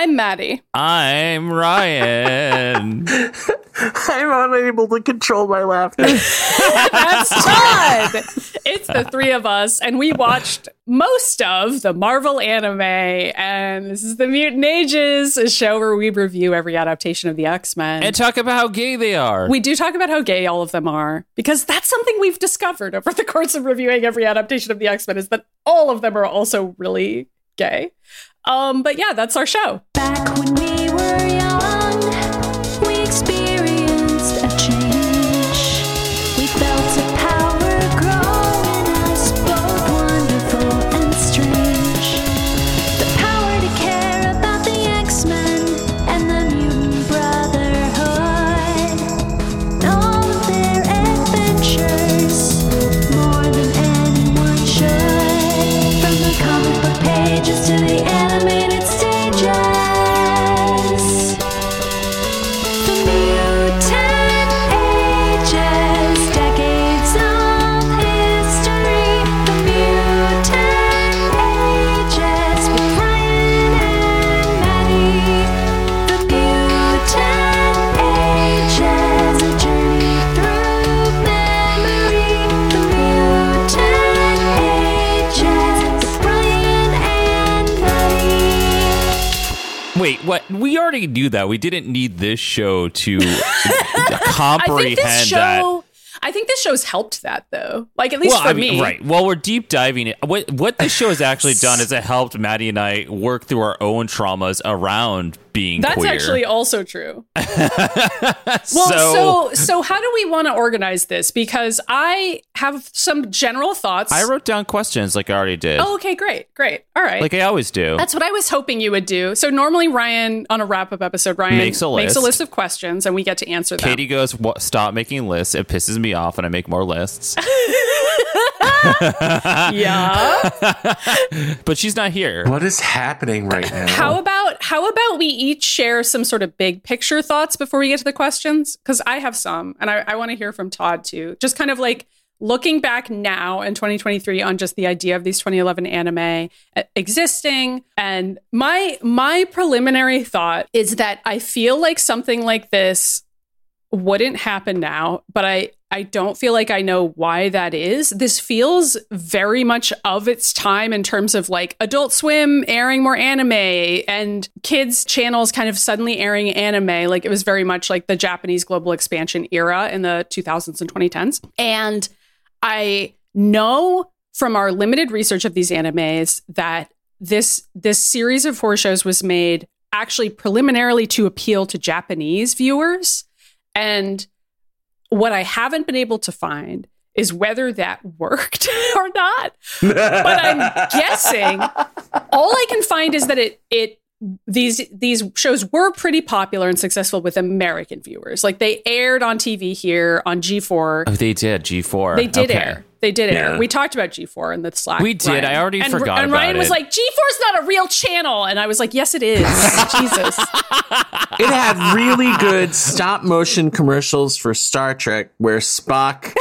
I'm Maddy. I'm Ryan. I'm unable to control my laughter. That's Todd. it's the three of us, and we watched most of the Marvel anime. And this is the Mutant Ages, a show where we review every adaptation of the X Men. and talk about how gay they are. we do talk about how gay all of them are because that's something we've discovered over the course of reviewing every adaptation of the X Men is that all of them are also really gay. Um, but yeah, that's our show. Back when we We already knew that. We didn't need this show to I comprehend think this that. I think this show's helped that though. Like at least well, for I mean, me, right. Well, we're deep diving. It. What what this show has actually done is it helped Maddy and I work through our own traumas around being That's queer. actually also true. Well, so, so so how do we want to organize this? Because I have some general thoughts. I wrote down questions like I already did, Oh, okay, great, great. All right. like I always do. That's what I was hoping you would do. So normally Ryan on a wrap up episode, Ryan Makes a list. makes a list of questions and we get to answer them. Katie goes, "What- "Stop making lists. It pisses me off, and I make more lists." yeah. but she's not here. what is happening right now? How about how about we each share some sort of big picture thoughts before we get to the questions? Because I have some, and I, I want to hear from Todd too. Just kind of like looking back now in 2023 on just the idea of these 2011 anime uh, existing. And my my preliminary thought is that I feel like something like this wouldn't happen now, but I I don't feel like I know why that is. This feels very much of its time in terms of like Adult Swim airing more anime and kids channels kind of suddenly airing anime. Like it was very much like the Japanese global expansion era in the 2000s and 2010s. And I know from our limited research of these animes that this this series of four shows was made actually preliminarily to appeal to Japanese viewers. And what I haven't been able to find is whether that worked or not. But I'm guessing all I can find is that it it these these shows were pretty popular and successful with American viewers. Like they aired on TV here on G4. Oh, they did G4. They did Okay. air. They did air. Yeah. We talked about G4 in the Slack. We did. Ryan. I already and, forgot And about Ryan was it. like, G4's not a real channel. And I was like, yes, it is. Jesus. It had really good stop motion commercials for Star Trek where Spock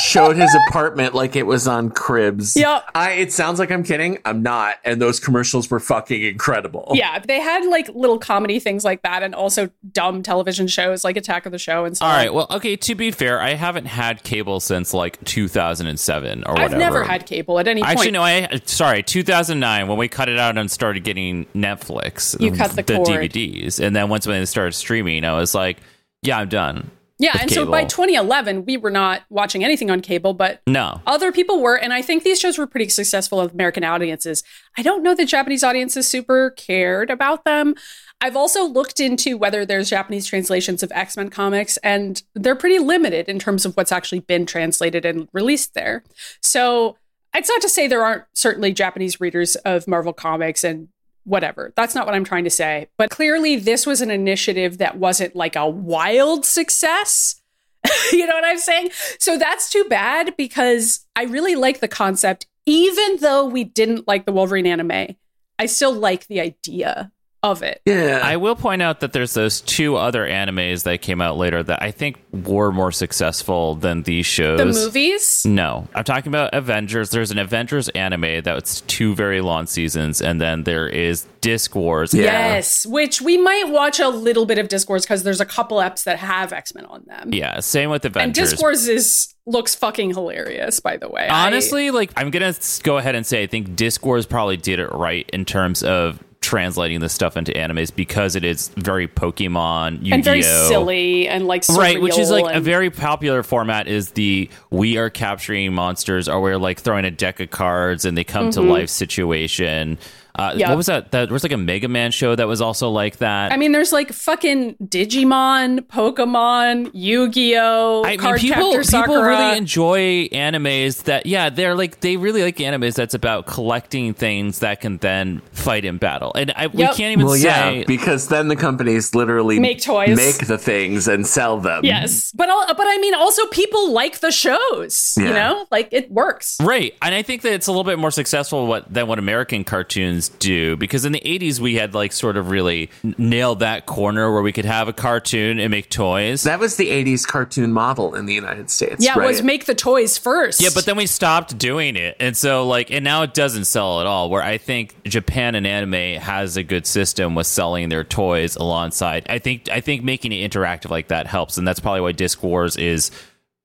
showed his apartment like it was on Cribs. Yep. I it sounds like I'm kidding. I'm not. And those commercials were fucking incredible. Yeah, they had like little comedy things like that, and also dumb television shows like Attack of the Show and so All on. right. Well, okay. To be fair, I haven't had cable since like 2007 or whatever. I've never had cable at any point. Actually, no. I sorry, 2009 when we cut it out and started getting Netflix. You cut the cord. DVDs, and then once when they started streaming, I was like, "Yeah, I'm done." Yeah, and so by 2011, we were not watching anything on cable, but No, other people were, and I think these shows were pretty successful with American audiences. I don't know that Japanese audiences super cared about them. I've also looked into whether there's Japanese translations of X Men comics, and they're pretty limited in terms of what's actually been translated and released there. So it's not to say there aren't certainly Japanese readers of Marvel comics and whatever. That's not what I'm trying to say. But clearly, this was an initiative that wasn't like a wild success. you know what I'm saying? So that's too bad because I really like the concept, even though we didn't like the Wolverine anime. I still like the idea of it. Yeah. I will point out that there's those two other animes that came out later that I think were more successful than these shows. The movies? No, I'm talking about Avengers. There's an Avengers anime that's two very long seasons, and then there is Disc Wars. Yeah. Yes, which we might watch a little bit of Disc Wars because there's a couple eps that have X Men on them. Yeah, same with Avengers. and Disc Wars is looks fucking hilarious. By the way, I- Honestly, like I'm gonna go ahead and say I think Disc Wars probably did it right in terms of translating this stuff into animes because it is very Pokemon, Yu-Gi-Oh, and very silly and like right which is like surreal a very popular format is the we are capturing monsters or we're like throwing a deck of cards and they come to mm-hmm. life situation uh, Mm-hmm. What was that that there was like a mega man show that was also like that I mean, there's like fucking Digimon, Pokemon, Yu-Gi-Oh, I mean, people people really enjoy animes that yeah they're like they really like animes that's about collecting things that can then fight in battle and I, we can't even well, say yeah, because then the companies literally Make toys. make the things and sell them. yes, but al- but I mean, also people like the shows. You know, like it works. Right. And I think that it's a little bit more successful what, than what American cartoons do because in the 80s we had like sort of really nailed that corner where we could have a cartoon and make toys. That was the 80s cartoon model in the United States. Yeah, right? it was make the toys first. yeah, but then we stopped doing it. And so like and now it doesn't sell at all where I think Japan and anime has a good system with selling their toys alongside. I think I think making it interactive like that helps and that's probably why Disc Wars is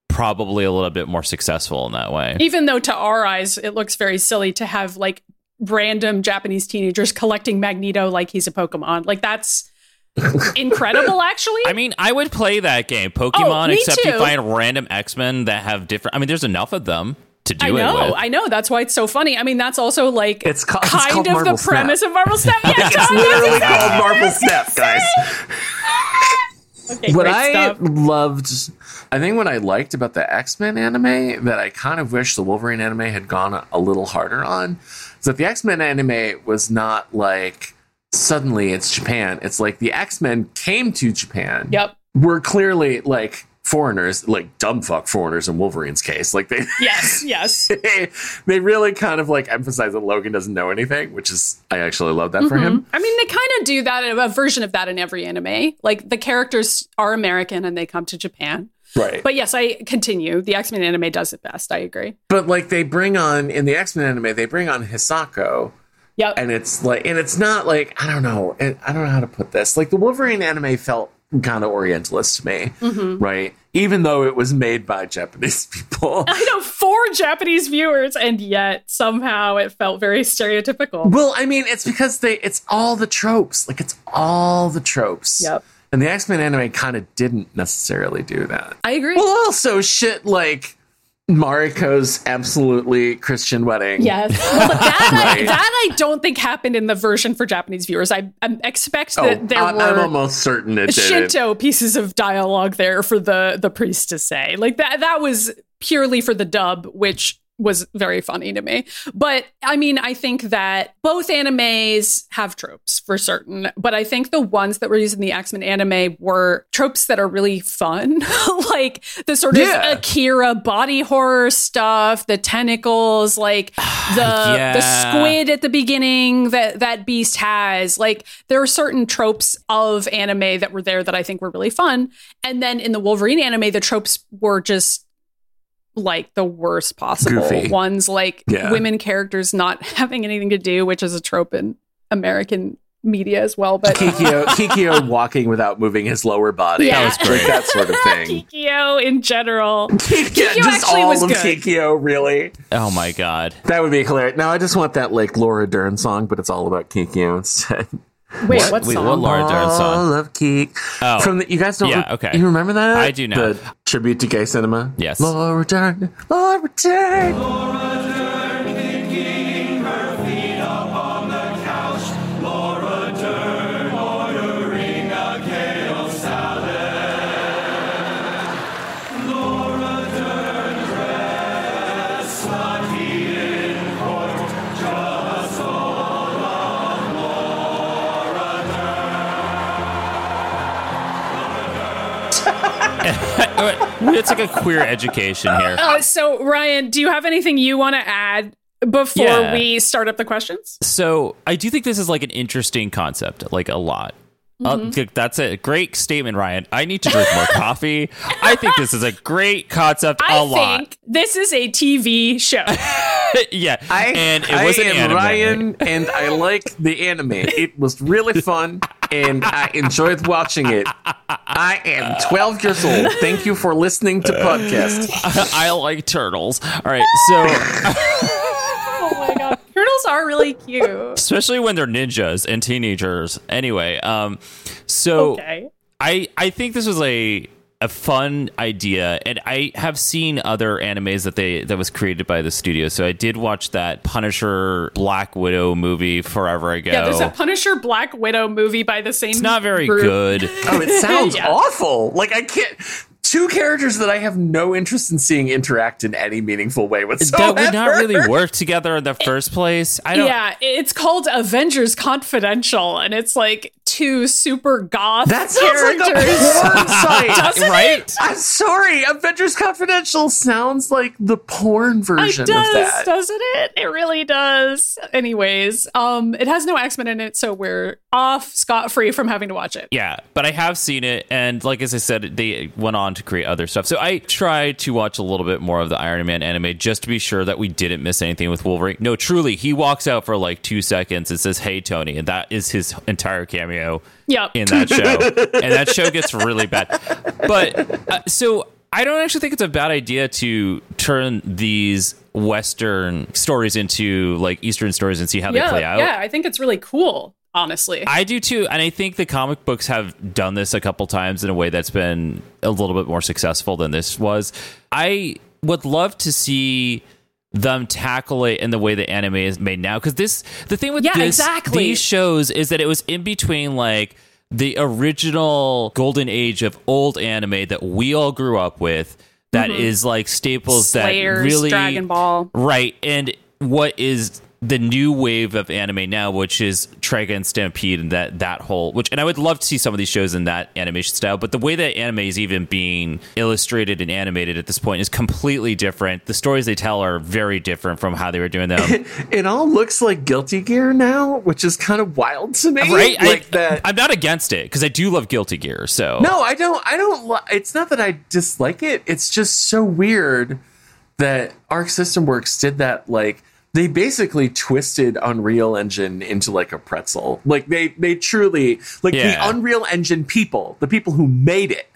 probably a little bit more successful in that way. even though to our eyes it looks very silly to have like random Japanese teenagers collecting Magneto like he's a Pokemon. Like that's incredible, actually. I mean, I would play that game, Pokemon, Oh, me except you too. find random X Men that have different. I mean, there's enough of them to do I it know, with. I know. That's why it's so funny. I mean, that's also like It's ca- kind called of Marvel the Snap. premise of Marvel Snap. Yeah, It's John, literally that's called Marvel Snap, guys. Okay, what I stuff. loved, I think what I liked about the X Men anime that I kind of wish the Wolverine anime had gone a, a little harder on that the X Men anime was not like suddenly it's Japan. It's like the X Men came to Japan. Yep. Were clearly like foreigners, like dumb fuck foreigners in Wolverine's case. Like they. Yes. Yes. they, they really kind of like emphasize that Logan doesn't know anything, which is I actually love that for him. Mm-hmm. I mean, they kind of do that, a version of that in every anime. Like the characters are American and they come to Japan. Right. But yes, I continue. The X Men anime does it best. I agree. But like they bring on in the X Men anime, they bring on Hisako, Yep. and it's like, and it's not like I don't know, it, I don't know how to put this. Like the Wolverine anime felt kind of Orientalist to me, Mm-hmm. right? Even though it was made by Japanese people. I know four Japanese viewers, and yet somehow it felt very stereotypical. well, I mean, it's because they, it's all the tropes. Like it's all the tropes. Yep. And the X Men anime kind of didn't necessarily do that. I agree. Well, also shit like Mariko's absolutely Christian wedding. Yes. Well, but that, I, that I don't think happened in the version for Japanese viewers. I, I expect Oh, that there I, were I'm almost certain it didn't. Shinto pieces of dialogue there for the the priest to say. Like that that was purely for the dub, which was very funny to me. But I mean, I think that both animes have tropes for certain, but I think the ones that were used in the X-Men anime were tropes that are really fun. like the sort Yeah. of Akira body horror stuff, the tentacles, like the Yeah. the squid at the beginning that that beast has like there are certain tropes of anime that were there that i think were really fun and then in the wolverine anime the tropes were just like the worst possible Goofy. ones like Yeah. women characters not having anything to do which is a trope in american media as well but Kikyo, Kikyo walking without moving his lower body. Yeah. That was great. That sort of thing. kikyo in general Kikyo, Kikyo just actually all was of good. Kikyo, really. Oh my god. That would be hilarious. Now I just want that like Laura Dern song, but it's all about Kikyo instead. Wait What? what, Wait, song what Laura Dern song? All of Kik. Oh. From the, you guys don't. Yeah, okay. You remember that? I do now. The tribute to gay cinema. Yes. Laura Dern. Laura Dern. It's like a queer education here. uh, so ryan do you have anything you want to add before Yeah. we start up the questions? So I do think this is like an interesting concept, like a lot. Uh, Mm-hmm. th- that's a great statement, Ryan. I need to drink more coffee. I think this is a great concept. I a lot. I think this is a TV show. yeah, I, and it I was an am anime. Ryan, and I like the anime. It was really fun, and I enjoyed watching it. I am 12 years old. Thank you for listening to podcast. I like turtles. All right, so oh my god, turtles are really cute. especially when they're ninjas and teenagers. Anyway, um, so Okay. I I think this was a a fun idea, and I have seen other animes that they that was created by the studio. So I did watch that Punisher Black Widow movie forever ago. Yeah, there's a Punisher Black Widow movie by the same. it's not very group. good. Oh, it sounds Yeah. awful. Like I can't. Two characters that I have no interest in seeing interact in any meaningful way whatsoever. that would not really work together in the first place. I don't. Yeah, it's called Avengers Confidential, and it's like two super goth That sounds like a porn site. Doesn't right? I'm sorry. Avengers Confidential sounds like the porn It version does, of that. doesn't it? It really does. Anyways, um, it has no X Men in it, so we're off scot free from having to watch it. Yeah, but I have seen it, and like as I said, they went on to create other stuff. So I try to watch a little bit more of the Iron Man anime just to be sure that we didn't miss anything with Wolverine. No, truly, he walks out for like two seconds and says, "Hey, Tony," and that is his entire cameo Yep. in that show, and that show gets really bad. But uh, so I don't actually think it's a bad idea to turn these Western stories into like Eastern stories and see how they play out. yeah, I think it's really cool. Honestly, I do too, and I think the comic books have done this a couple times in a way that's been a little bit more successful than this was. I would love to see them tackle it in the way the anime is made now because this the thing with Yeah, this exactly. these shows is that it was in between like the original golden age of old anime that we all grew up with That is like staples Mm-hmm. Slayers, that really Dragon Ball. Right. And what is the new wave of anime now, which is Trigun Stampede and that that whole which and I would love to see some of these shows in that animation style, but the way that anime is even being illustrated and animated at this point is completely different. The stories they tell are very different from how they were doing them. It all looks like Guilty Gear now, which is kind of wild to me. right? Like I, that. I'm not against it because I do love Guilty Gear. So No, I don't. I don't. li- It's not that I dislike it. It's just so weird that Arc System Works did that. Like they basically twisted Unreal Engine into like a pretzel. Like they they truly like Yeah. the Unreal Engine people, the people who made it.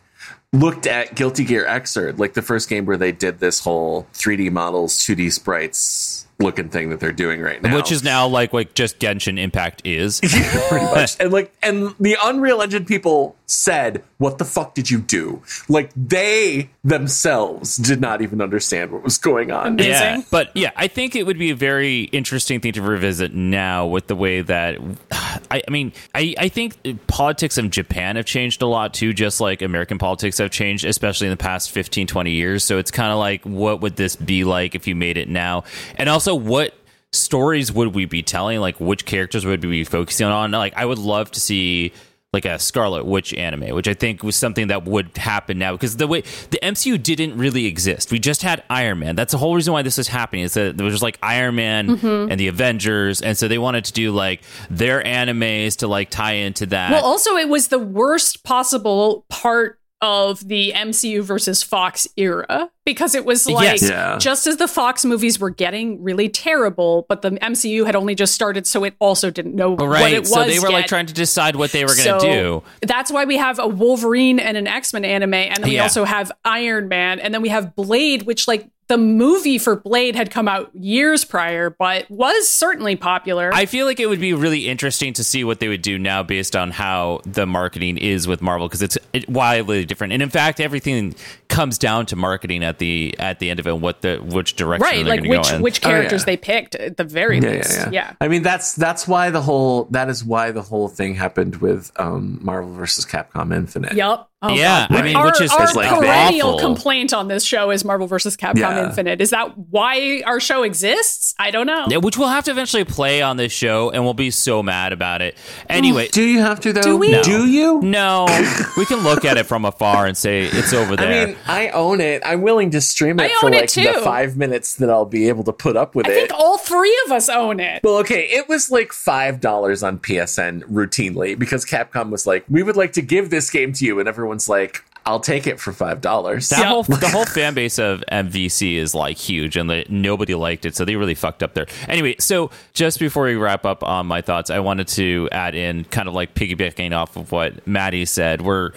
Looked at Guilty Gear Xrd, like the first game where they did this whole 3D models, 2D sprites looking thing that they're doing right now. which is now like what just Genshin Impact is. pretty much. and like, and the Unreal Engine people said, "What the fuck did you do?" Like they themselves did not even understand what was going on. Amazing. Yeah, but yeah, I think it would be a very interesting thing to revisit now with the way that I, I mean, I, I think politics in Japan have changed a lot too, just like American politics have changed, especially in the past 15, 20 years. So it's kind of like, what would this be like if you made it now? And also, what stories would we be telling? Like, which characters would we be focusing on? Like, I would love to see like a Scarlet Witch anime, which I think was something that would happen now because the way the MCU didn't really exist. We just had Iron Man. That's the whole reason why this is happening. Is that there was just like Iron Man Mm-hmm. and the Avengers, and so they wanted to do like their animes to like tie into that. Well, also, it was the worst possible part of the MCU versus Fox era because it was like Yes. Yeah. just as the Fox movies were getting really terrible, but the MCU had only just started, so it also didn't know what it was. so they were like trying to decide what they were going to do. That's why we have a Wolverine and an X Men anime, and then we Yeah. also have Iron Man, and then we have Blade, which like the movie for Blade had come out years prior, but was certainly popular. I feel like it would be really interesting to see what they would do now based on how the marketing is with Marvel because it's wildly different. And in fact, everything comes down to marketing at the at the end of it, what the which direction right, like going which go in. which Oh, yeah. characters they picked at the very Yeah, least. yeah, yeah. yeah. I mean, that's that's why the whole that is why the whole thing happened with um, Marvel versus Capcom Infinite. Yep. Oh, Yeah, God. I mean, our, which is- our like, perennial awful. complaint on this show is Marvel versus Capcom Yeah. Infinite. Is that why our show exists? I don't know. Yeah, which we'll have to eventually play on this show, and we'll be so mad about it. Anyway, Do you have to though? Do we? No. Do you? no, we can look at it from afar and say it's over I there. mean, I own it. I'm willing to stream it I for own it like the five minutes that I'll be able to put up with I it. I think all three of us own it. Well, okay, it was like five dollars on PSN routinely because Capcom was like, "We would like to give this game to you," and everyone's like, "I'll take it for five dollars." That whole the whole fan base of MVC is like huge, and the, nobody liked it, so they really fucked up there. Anyway, so just before we wrap up on my thoughts, I wanted to add in kind of like piggybacking off of what Maddy said. We're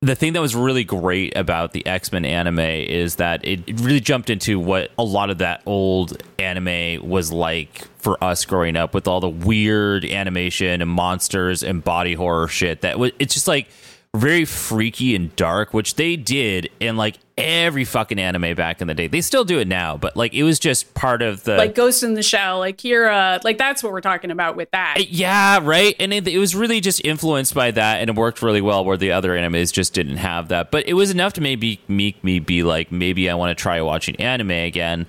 the thing that was really great about the X Men anime is that it really jumped into what a lot of that old anime was like for us growing up with all the weird animation and monsters and body horror shit. That was it's just like very freaky and dark, which they did in like every fucking anime back in the day. They still do it now, but like it was just part of the Like Ghost in the Shell, like Kira, uh, like that's what we're talking about with that. Uh, yeah, right. And it, it was really just influenced by that, and it worked really well. Where the other animes just didn't have that, but it was enough to maybe make me be like, maybe I want to try watching anime again.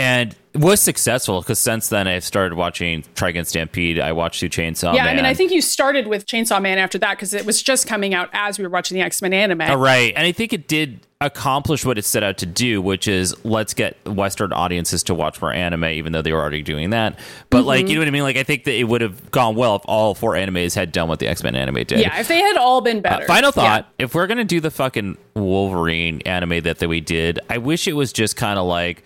And it was successful because since then I've started watching Trigun Stampede. I watched through Chainsaw yeah, Man. I mean, I think you started with Chainsaw Man after that because it was just coming out as we were watching the X Men anime. Oh, right, and I think it did accomplish what it set out to do, which is let's get Western audiences to watch more anime, even though they were already doing that. But like, Mm-hmm. you know what I mean? Like, I think that it would have gone well if all four animes had done what the X Men anime did. Yeah, if they had all been better. Uh, final thought: Yeah. If we're gonna do the fucking Wolverine anime that, that we did, I wish it was just kind of like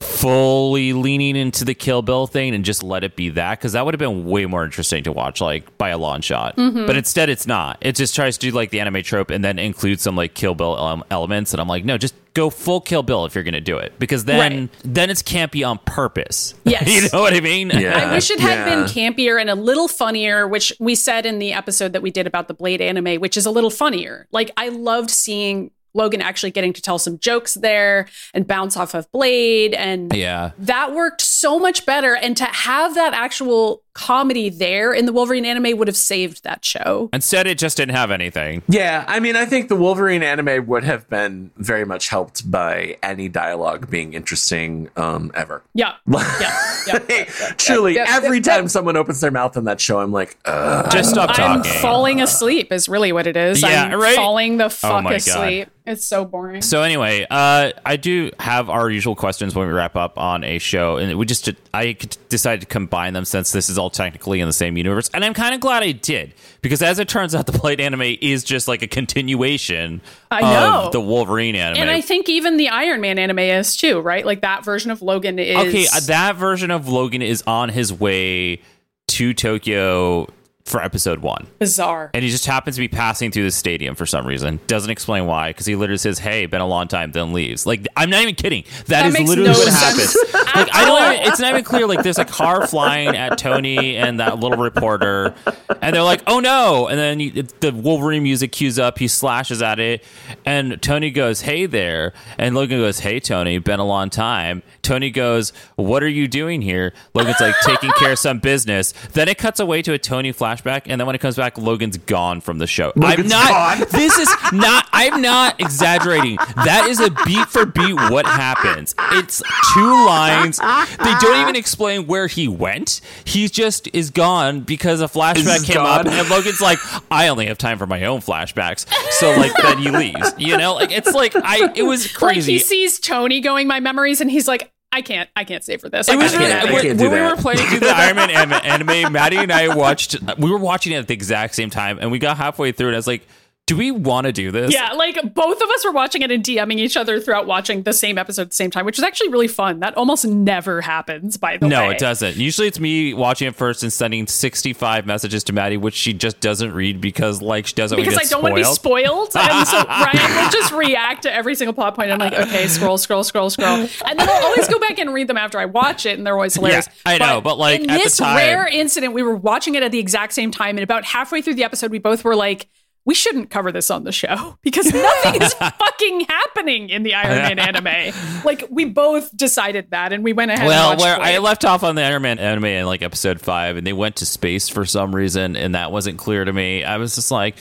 fully leaning into the Kill Bill thing and just let it be that because that would have been way more interesting to watch, like by a long shot. Mm-hmm. But instead, it's not. It just tries to do like the anime trope and then include some like Kill Bill ele- elements, and I'm like, no, just go full Kill Bill if you're gonna do it because then Right. then it's campy on purpose. Yes. you know what I mean? Yeah. I wish it had yeah. been campier and a little funnier, which we said in the episode that we did about the Blade anime, which is a little funnier. Like I loved seeing Logan actually getting to tell some jokes there and bounce off of Blade and yeah. that worked so much better and to have that actual comedy there in the Wolverine anime would have saved that show. Instead, it just didn't have anything. Yeah, I mean, I think the Wolverine anime would have been very much helped by any dialogue being interesting um, ever. Yeah. Yeah. yeah. Hey, truly, yeah, every yeah, time someone opens their mouth in that show, I'm like, Ugh. Just stop I'm talking. falling asleep is really what it is. Yeah, I'm right? falling the fuck my God. asleep. It's so boring. So anyway, uh, I do have our usual questions when we wrap up on a show, and we just I decided to combine them since this is all technically in the same universe, and I'm kind of glad I did because as it turns out, the Blade anime is just like a continuation I know. of the Wolverine anime. And I think even the Iron Man anime is too, right? Like that version of Logan is okay, uh, that version of Logan is on his way to Tokyo for episode one. bizarre. And he just happens to be passing through the stadium for some reason. Doesn't explain why, because he literally says, "Hey, been a long time," then leaves. Like I'm not even kidding. That is literally no what sense happens. like I don't. Even, it's not even clear. Like there's a car flying at Tony and that little reporter, and they're like, "Oh no!" And then you, it- the Wolverine music cues up. He slashes at it, and Tony goes, "Hey there," and Logan goes, "Hey Tony, been a long time." Tony goes, "What are you doing here?" Logan's like taking care of some business. Then it cuts away to a Tony flashback, and then when it comes back, Logan's gone from the show. I'm not. gone. This is not. I'm not exaggerating. That is a beat for beat what happens. It's two lines. They don't even explain where he went. He just is gone because a flashback came gone. up, and Logan's like, "I only have time for my own flashbacks." So like then he leaves. You know, like it's like I. It was Like crazy. he sees Tony going my memories and he's like, I can't, I can't stay for this. It I was really, get I when, can't do when we were playing through the Iron Man anime, anime, Maddy and I watched. We were watching it at the exact same time, and we got halfway through, and I was like, "Do we want to do this?" Yeah, like both of us were watching it and DMing each other throughout watching the same episode at the same time, which is actually really fun. That almost never happens, by the way. No, it doesn't. Usually it's me watching it first and sending 65 messages to Maddy, which she just doesn't read because, like, she doesn't Because I don't want to be spoiled. And so Ryan will just react to every single plot point. I'm like, okay, scroll, scroll, scroll, scroll. And then I'll always go back and read them after I watch it, and they're always hilarious. I know, but, like, in at the this time- rare incident, we were watching it at the exact same time, and about halfway through the episode, we both were like, we shouldn't cover this on the show because nothing is fucking happening in the Iron Man anime. Like we both decided that, and we went ahead. Well, and where Blade. I left off on the Iron Man anime in like episode five, and they went to space for some reason, and that wasn't clear to me. I was just like,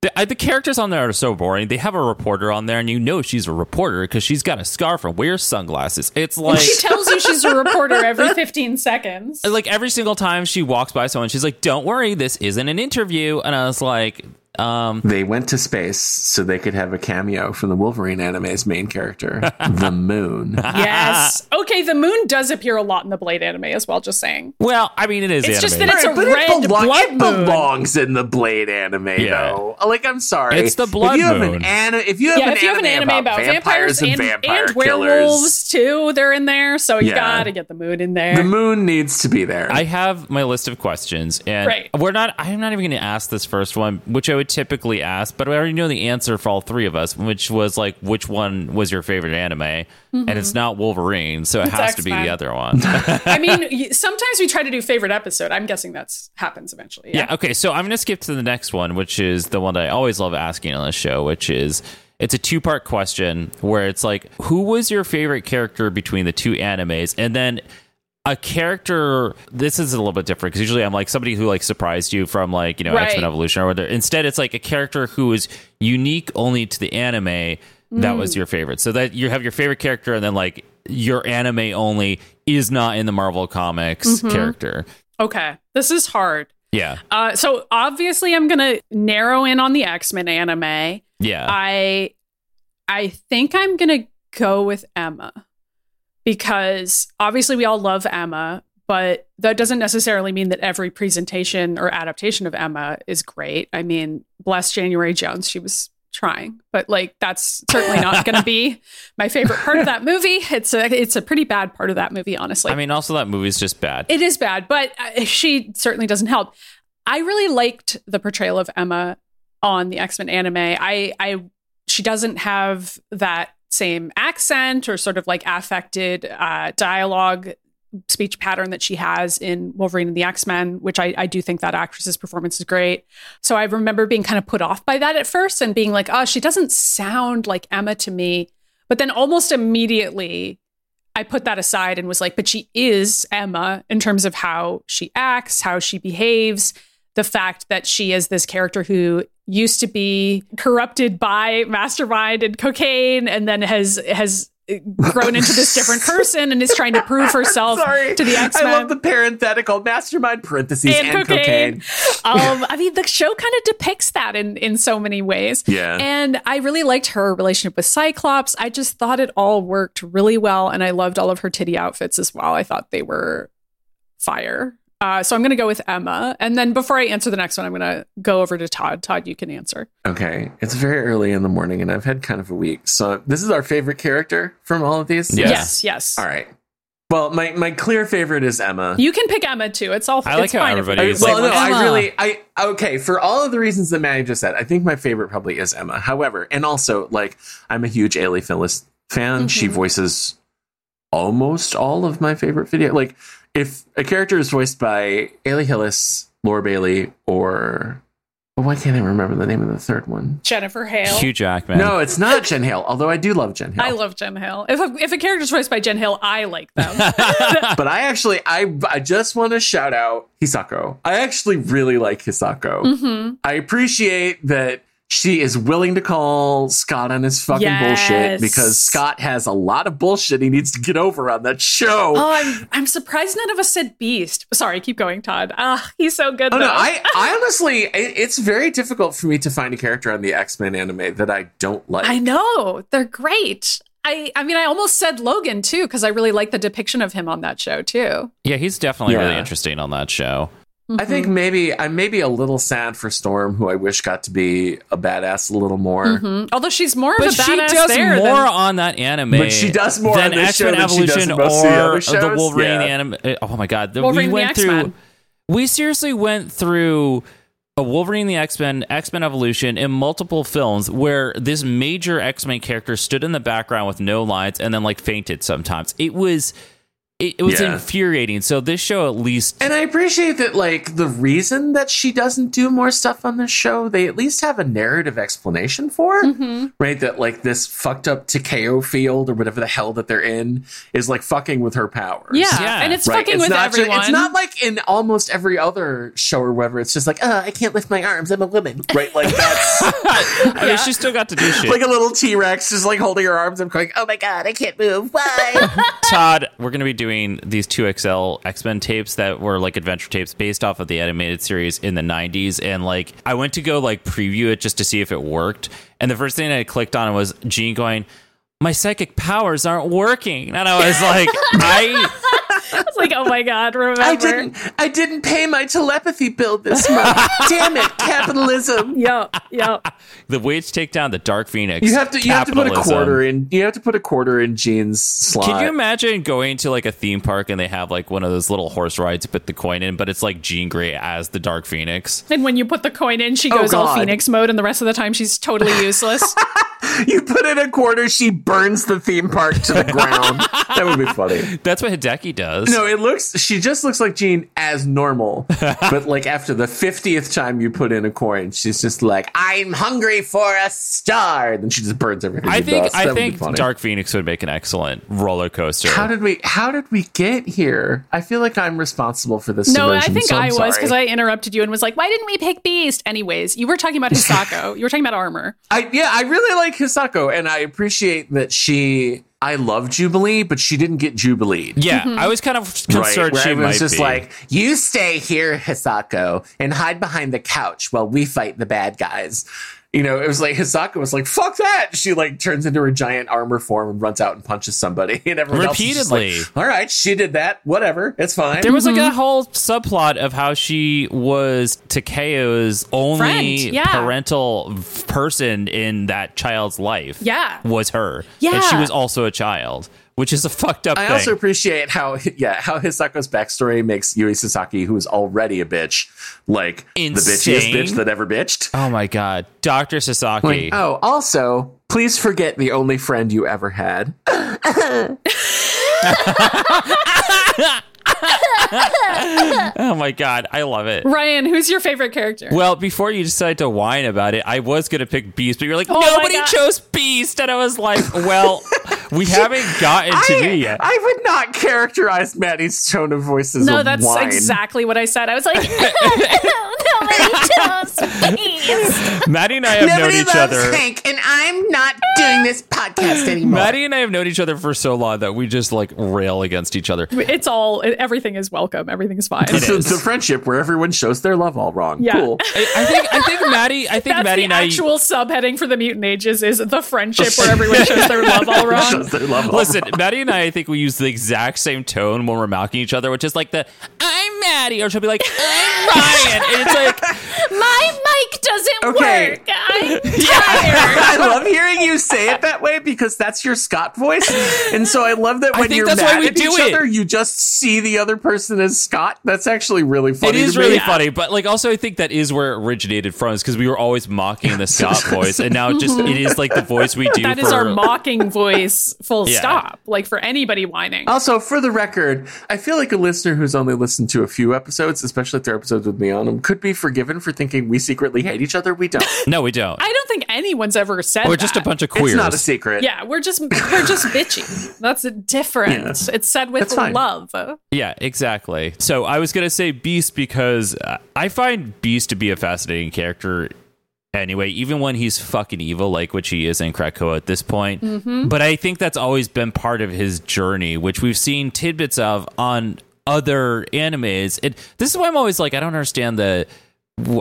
the, I, the characters on there are so boring. They have a reporter on there, and you know she's a reporter because she's got a scarf and wears sunglasses. It's like she tells you she's a reporter every 15 seconds. like every single time she walks by someone, she's like, "Don't worry, this isn't an interview." And I was like, Um, They went to space so they could have a cameo from the Wolverine anime's main character, the Moon. Yes. okay, the moon does appear a lot in the Blade anime as well, just saying. well, I mean, it is. It's just that it's a But red it, belong- blood it moon. belongs in the Blade anime, Yeah. though. Like, I'm sorry. It's the blood if you have moon. An ana- if you have, Yeah, an, if you have an anime about, vampires, and, and, vampire and killers, werewolves too, they're in there. So you Yeah. gotta get the moon in there. the moon needs to be there. I have my list of questions, and Right. we're not. I'm not even going to ask this first one, which I would typically ask, but I already know the answer for all three of us, which was like, which one was your favorite anime? And it's not Wolverine, so it It's has to be the other one. I mean, sometimes we try to do favorite episode. I'm guessing that's happens eventually. yeah. Okay. So I'm going to skip to the next one, which is the one that I always love asking on this show, which is. It's a two part question where it's like, who was your favorite character between the two animes? And then a character this is a little bit different because usually i'm like somebody who like surprised you from like you know Right. x-men evolution or whatever instead it's like a character who is unique only to the anime that was your favorite so that you have your favorite character and then like your anime only is not in the marvel comics character Okay. This is hard. yeah Uh, so obviously, I'm gonna narrow in on the X Men anime. yeah I I think I'm gonna go with Emma because obviously we all love Emma, but that doesn't necessarily mean that every presentation or adaptation of Emma is great. I mean, bless January Jones, she was trying, but like that's certainly not going to be my favorite part of that movie. It's a it's a pretty bad part of that movie, honestly. i mean also that movie's just bad It is bad, but uh, she certainly doesn't help. I really liked the portrayal of Emma on the X Men anime. I, I, she doesn't have that same accent or sort of like affected uh, dialogue speech pattern that she has in Wolverine and the X Men, which I, I do think that actress's performance is great. So I remember being kind of put off by that at first and being like, oh, she doesn't sound like Emma to me. But then almost immediately, I put that aside and was like, but she is Emma in terms of how she acts, how she behaves, the fact that she is this character who used to be corrupted by mastermind and cocaine and then has has grown into this different person and is trying to prove herself to the X-Men. I love the parenthetical mastermind parentheses and, And cocaine. cocaine. um, I mean, the show kind of depicts that in in so many ways. Yeah. And I really liked her relationship with Cyclops. I just thought it all worked really well, and I loved all of her titty outfits as well. I thought they were fire. Uh, so I'm going to go with Emma, and then before I answer the next one, I'm going to go over to Todd. Todd, you can answer. Okay, it's very early in the morning, and I've had kind of a week. So this is our favorite character from all of these. Yeah. Yes, yes. All right. Well, my my clear favorite is Emma. You can pick Emma too. It's all. I like it's how fine if everybody I- is say well, no, one. I really, I okay for all of the reasons that Maddy just said. I think my favorite probably is Emma. However, and also like I'm a huge Ali Hillis fan. She Mhm. voices almost all of my favorite video. Like if a character is voiced by Ali Hillis, Laura Bailey, or oh, why can't I remember the name of the third one? Jennifer Hale. Hugh Jackman. No, it's not Jen Hale. Although I do love Jen Hale. I love Jen Hale. If a, if a character's voiced by Jen Hale, I like them. but I actually, I I just want to shout out Hisako. I actually really like Hisako. hmm I appreciate that she is willing to call Scott on his fucking Yes. bullshit because Scott has a lot of bullshit he needs to get over on that show. Oh, I'm I'm surprised none of us said Beast. Sorry, keep going, Todd. Ah, he's so good. Oh, though. no, I, I honestly, it, it's very difficult for me to find a character on the X Men anime that I don't like. I know they're great. I I mean, I almost said Logan too because I really like the depiction of him on that show too. Yeah, he's definitely Yeah. really interesting on that show. I think maybe I'm maybe a little sad for Storm, who I wish got to be a badass a little more. Mhm. Although she's more of But a she badass does there more than- on that anime. But she does more than on X-Men than she does Evolution in most of the or the. Wolverine Yeah. anime. Oh my god, the, Wolverine we the went through. We seriously went through a Wolverine the X Men, X Men Evolution in multiple films where this major X Men character stood in the background with no lines and then like fainted sometimes. It was. It, it was Yeah. infuriating. So this show at least And I appreciate that, like, the reason that she doesn't do more stuff on this show, they at least have a narrative explanation for, Mhm. right? That, like, this fucked up Takeo field or whatever the hell that they're in is, like, fucking with her powers. Yeah. Yeah. and it's Right. fucking it's with not ju- everyone. it's not like in almost every other show or whatever. It's just like, uh, I can't lift my arms. I'm a woman. Right? Like, that's I mean, Yeah. she still got to do shit. like a little T Rex just like holding her arms and going, oh my God, I can't move. Why? Todd, we're going to be doing doing these 2XL X Men tapes that were like adventure tapes based off of the animated series in the 90s. And like, I went to go like preview it just to see if it worked. And the first thing I clicked on was Jean going, my psychic powers aren't working. And I was like, I. It's like, oh my god, remember? I didn't. I didn't pay my telepathy bill this month. Damn it, capitalism. Yep, yep. The Waits take down the Dark Phoenix. You have to. You have to put a quarter in. You have to put a quarter in Jean's slot. Can you imagine going to like a theme park and they have like one of those little horse rides to put the coin in, but it's like Jean Grey as the Dark Phoenix? And when you put the coin in, she Oh, goes all Phoenix mode, and the rest of the time she's totally useless. You put in a quarter. She burns the theme park to the ground. that would be funny. That's what Hideki does. No, it looks. She just looks like Jean as normal, but like after the fiftieth time you put in a coin, she's just like, "I'm hungry for a star." Then she just burns everything. I think I think. Dark Phoenix would make an excellent roller coaster. How did we? How did we get here? I feel like I'm responsible for this. no, I think so I'm was because I interrupted you and was like, why didn't we pick Beast? Anyways, you were talking about Hisako. you were talking about armor. I yeah, I really like Hisako, and I appreciate that she. I love Jubilee, but she didn't get Jubilee. yeah, Mm-hmm. I was kind of concerned where she everyone's might just be. like, you stay here, Hisako, and hide behind the couch while we fight the bad guys. You know, it was like Hisako was like, "Fuck that!" She like turns into her giant armor form and runs out and punches somebody, and everyone else is like, Repeatedly. All right, she did that. Whatever, it's fine. there was like Mm-hmm. a whole subplot of how she was Takeo's only yeah. parental v- person in that child's life. Yeah. was her. Yeah. and she was also a child, which is a fucked up I thing. also appreciate how yeah how Hisako's backstory makes Yui Sasaki, who is already a bitch, like the bitchiest bitch that ever bitched. oh my god, Doctor Sasaki. Like, oh, also, please forget the only friend you ever had. oh my god, I love it. Ryan, who's your favorite character? Well, before you decided to whine about it, I was going to pick Beast, but you're like, Oh nobody chose Beast. And I was like, well, we haven't gotten to I, me yet. I would not characterize Maddy's tone of voice as no, a that's whine. exactly what I said. I was like, no, chose Beast. Maddy and I have known each other. Hank, and I'm not doing this podcast anymore. Maddy and I have known each other for so long that we just like rail against each other. It's all, everything is welcome. Everything's fine. It's, is. the friendship where everyone shows their love all wrong. Yeah. Cool. I, I think I think Maddy I think That's Maddy the and I actual subheading for the mutant ages is the friendship where everyone shows their love all wrong. shows their love all Listen, wrong. Maddy and I, I think we use the exact same tone when we're mocking each other, which is like the "I'm Maddy," or she'll be like "I'm Ryan," and it's like My mic doesn't Okay. work. I'm tired. I love hearing you say it that way because that's your Scott voice, and so I love that when think you're that's mad we at do each it. other, you just see the other person as Scott. That's actually really funny. It is to me. really funny, but like also I think that is where it originated from, is because we were always mocking the Scott voice, and now it just it is like the voice we do. That for, is our mocking voice, full Yeah. stop. Like for anybody whining. Also, for the record, I feel like a listener who's only listened to a few episodes, especially if they're episodes with me on them, could be forgiven for thinking we secretly hate each other. We don't. No, we don't. I don't think anyone's ever said We're just a bunch of queers. It's not a secret. Yeah, we're just we're just bitchy. That's different. Yeah. It's said with love. Yeah, exactly. So I was gonna say Beast because uh, I find Beast to be a fascinating character. Anyway, even when he's fucking evil, like which he is in Krakoa at this point, but I think that's always been part of his journey, which we've seen tidbits of on other animes. It, this is why I'm always like, I don't understand the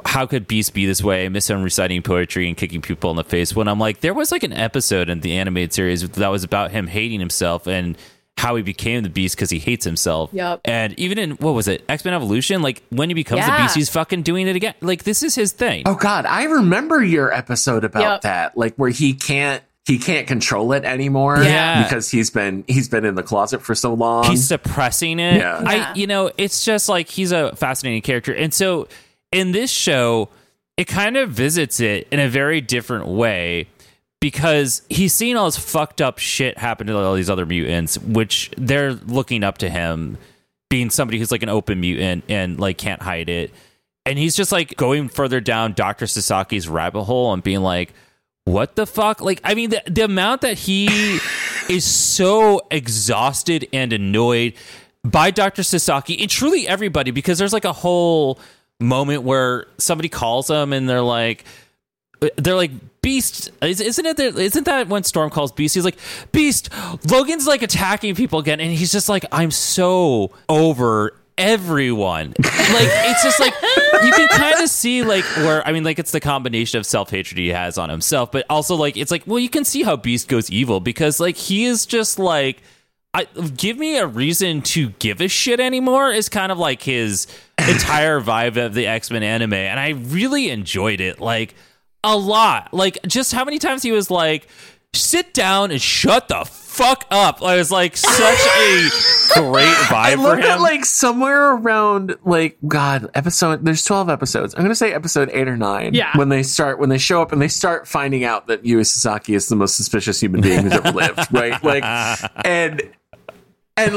how could Beast be this way? I miss him reciting poetry and kicking people in the face. When I'm like, there was like an episode in the animated series that was about him hating himself and how he became the Beast because he hates himself. Yep. And even in what was it, X Men Evolution? Like when he becomes the Beast, he's fucking doing it again. Like this is his thing. Oh God, I remember your episode about Yep. that, like where he can't he can't control it anymore. Yeah. because he's been he's been in the closet for so long. he's suppressing it. Yeah. I, you know, it's just like he's a fascinating character. And so in this show, it kind of visits it in a very different way because he's seen all this fucked up shit happen to all these other mutants, which they're looking up to him being somebody who's like an open mutant and like can't hide it. And he's just like going further down Dr. Sasaki's rabbit hole and being like, what the fuck? Like, I mean, the, the amount that he is so exhausted and annoyed by Dr. Sasaki and truly everybody, because there's like a whole moment where somebody calls him and they're like, they're like, Beast is- isn't it? That, isn't that when Storm calls Beast? He's like, Beast. Logan's like attacking people again, and he's just like, I'm so over everyone. like it's just like you can kind of see like where I mean, like it's the combination of self hatred he has on himself, but also like it's like well, you can see how Beast goes evil because like he is just like. I, give me a reason to give a shit anymore is kind of like his entire vibe of the X Men anime, and I really enjoyed it like a lot. Like just how many times he was like, "Sit down and shut the fuck up." I was like such a great vibe I for look him. at like somewhere around like God episode. There's 12 episodes. I'm gonna say episode eight or nine. Yeah. When they start, when they show up and they start finding out that Yui Sasaki is the most suspicious human being who's ever lived, right? Like, and and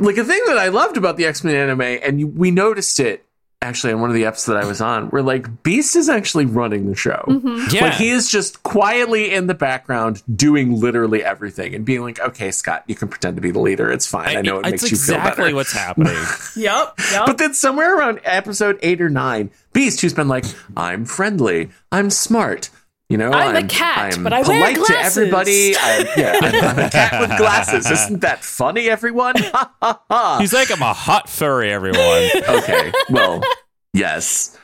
like a thing that I loved about the X Men anime, and you, we noticed it actually on one of the episodes that I was on, where like Beast is actually running the show. Mm-hmm. yeah, Like he is just quietly in the background doing literally everything and being like, "Okay, Scott, you can pretend to be the leader. It's fine. I, know it it's makes you feel exactly better." what's happening. Yep. Yep. But then somewhere around episode eight or nine, Beast, who's been like, "I'm friendly. I'm smart." You know, I'm a cat, I'm but I wear polite to glasses." everybody. I'm, yeah, I'm, I'm a cat with glasses. Isn't that funny, everyone? He's like, I'm a hot furry, everyone. okay, well, yes.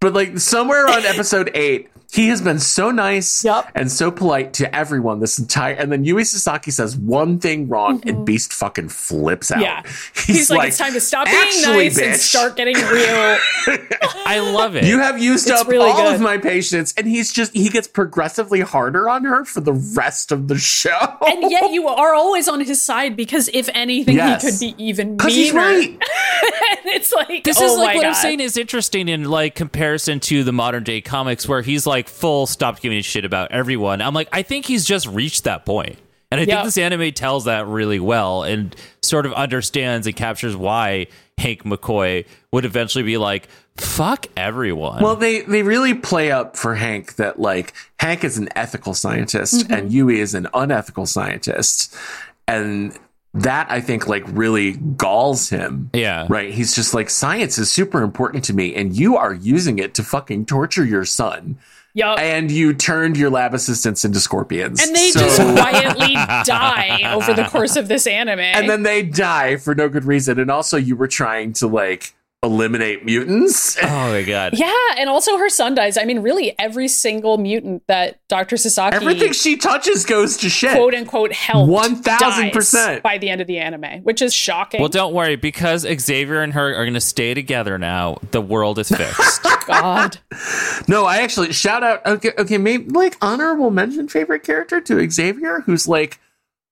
But like somewhere on episode eight, he has been so nice Yep. and so polite to everyone this entire and then Yui Sasaki says one thing wrong and Beast fucking flips out. Mm-hmm. Yeah. He's, like, it's time to stop being "Actually, nice and start getting real. I love it. You have used It's up really all good. of my patience, and he's just he gets progressively harder on her for the rest of the show. and yet you are always on his side because if anything, Yes. he could be even meaner. Because he's right. and it's like this oh is like my what God. I'm saying is interesting in like comparison to the modern day comics where he's like full stopped giving a shit about everyone. I'm like, I think he's just reached that point. And I Yep. think this anime tells that really well and sort of understands and captures why Hank McCoy would eventually be like, fuck everyone. Well, they they really play up for Hank that like Hank is an ethical scientist Mm-hmm. and Yui is an unethical scientist, and that I think like really galls him. yeah. Right? He's just like science is super important to me, and you are using it to fucking torture your son, Yup. and you turned your lab assistants into scorpions, And they So- just quietly die over the course of this anime. and then they die for no good reason, and also you were trying to like eliminate mutants. Oh my god. yeah, and also her son dies. I mean, really, every single mutant that Dr. Sasaki Everything she touches goes to shit. quote unquote helped 1000%. by the end of the anime, which is shocking. Well, don't worry because Xavier and her are going to stay together now. The world is fixed. God. No, I actually shout out. Okay, okay, maybe like honorable mention favorite character to Xavier, who's like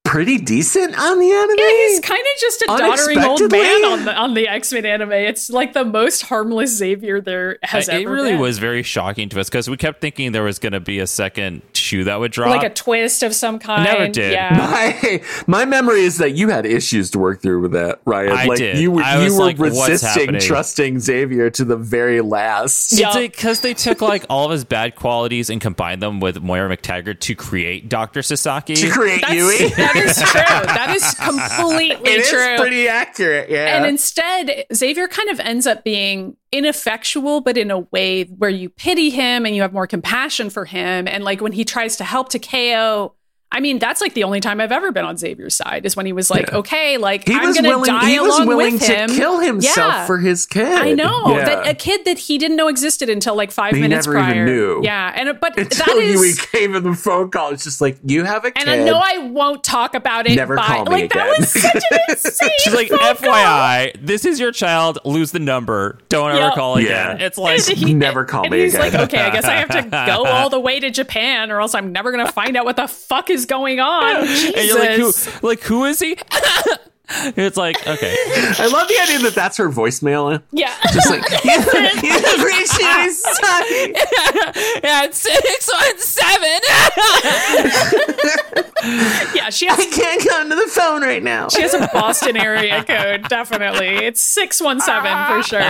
pretty decent on the anime. Yeah, he's kind of just a doddering old man on the on the X Men anime. It's like the most harmless Xavier there has it ever It really been. was very shocking to us because we kept thinking there was going to be a second shoe that would drop. like a twist of some kind. Never did. Yeah. my my memory is that you had issues to work through with that, Ryan. I like did. you were I you were like, resisting trusting Xavier to the very last. Yeah. Because they took like all of his bad qualities and combined them with Moira McTaggart to create Dr. Sasaki. To create That's, Yui. that is true. That is completely true. It is pretty accurate, yeah. And instead, Xavier kind of ends up being ineffectual, but in a way where you pity him and you have more compassion for him. And like when he tries to help Takeo, I mean, that's like the only time I've ever been on Xavier's side is when he was like, Yeah. okay, like he I'm going to willing. die He was along willing with to him. kill himself Yeah. for his kid. I know Yeah. that a kid that he didn't know existed until like five He minutes never even prior. knew. Yeah, and uh, but Until that is, Yui gave him the phone call. It's just like you have a kid. and I know I won't talk about it. Never by, call me like again. that was such an insane. She's like, phone call. FYI, this is your child. Lose the number. Don't ever Yep. call Yeah. again. It's like, he- Never call and me he's again. like, okay, I guess I have to go all the way to Japan, or else I'm never gonna find out what the fuck is going on. Jesus. and you're like, who, like, who is he? it's like, okay. I love the idea that that's her voicemail. yeah. Just like you, you reached Yui Sasaki. Yeah, it's 617. yeah, she has I can't come to the phone right now. she has a Boston area code, definitely. It's six one seven for sure.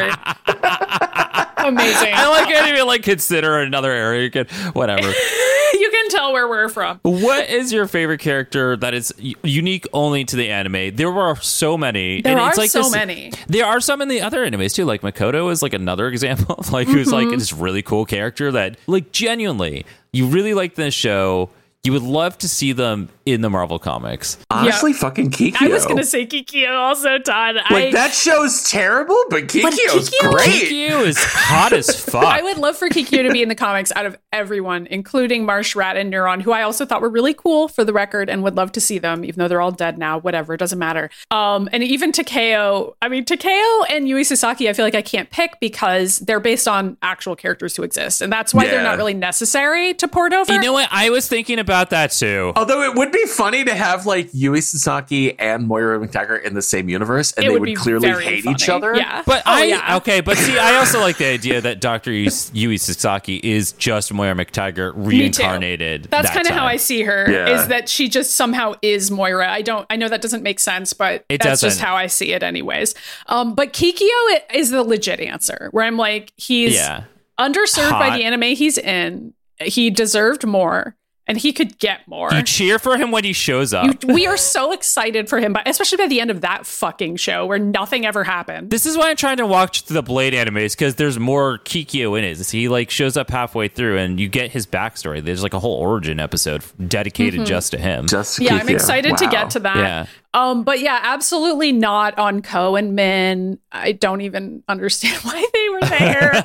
Amazing. I like can't even like consider another area. Good, whatever. you can tell where we're from. What is your favorite character that is unique only to the anime? There are so many. There and are it's like so this- many. There are some in the other animes too. Like Makoto is like another example of like who's Mm-hmm. like this really cool character that like genuinely you really like this show. You would love to see them in the Marvel comics. Honestly, fucking Kikyo. I was gonna say Kikyo also, Todd. like I, that show's terrible, but Kikyo's Kikyo- great. Kikyo is hot as fuck. I would love for Kikyo to be in the comics out of everyone, including Marsh Rat and Neuron, who I also thought were really cool for the record and would love to see them, even though they're all dead now. Whatever, it doesn't matter. Um, and even Takeo. I mean, Takeo and Yui Sasaki, I feel like I can't pick because they're based on actual characters who exist, and that's why they're not really necessary to port over. you know what? I was thinking about that too. Although it would be funny to have like Yui Sasaki and Moira McTaggart in the same universe, and it they would would clearly hate funny. each other. Yeah, But oh, I yeah. okay, but see, I also like the idea that Doctor Yui Sasaki is just Moira McTaggart reincarnated. That's that kind of how. I see her. Yeah. Is that she just somehow is Moira? I don't. I know that doesn't make sense, but It that's just doesn't. how I see it, anyways. Um, but Kikyo is the legit answer. Where I'm like, he's Yeah. underserved by the anime he's in. He deserved more, and he could get more. You cheer for him when he shows up. You- we are so excited for him, but especially by the end of that fucking show where nothing ever happened. this is why I'm trying to watch the Blade animes because there's more Kikyo in it. He like shows up halfway through, and you get his backstory. There's like a whole origin episode dedicated Mm-hmm. just to him. Just yeah, I'm Kikyo. excited to get to that. Yeah. Um, but yeah, absolutely not on Ko and Min. I don't even understand why they were there.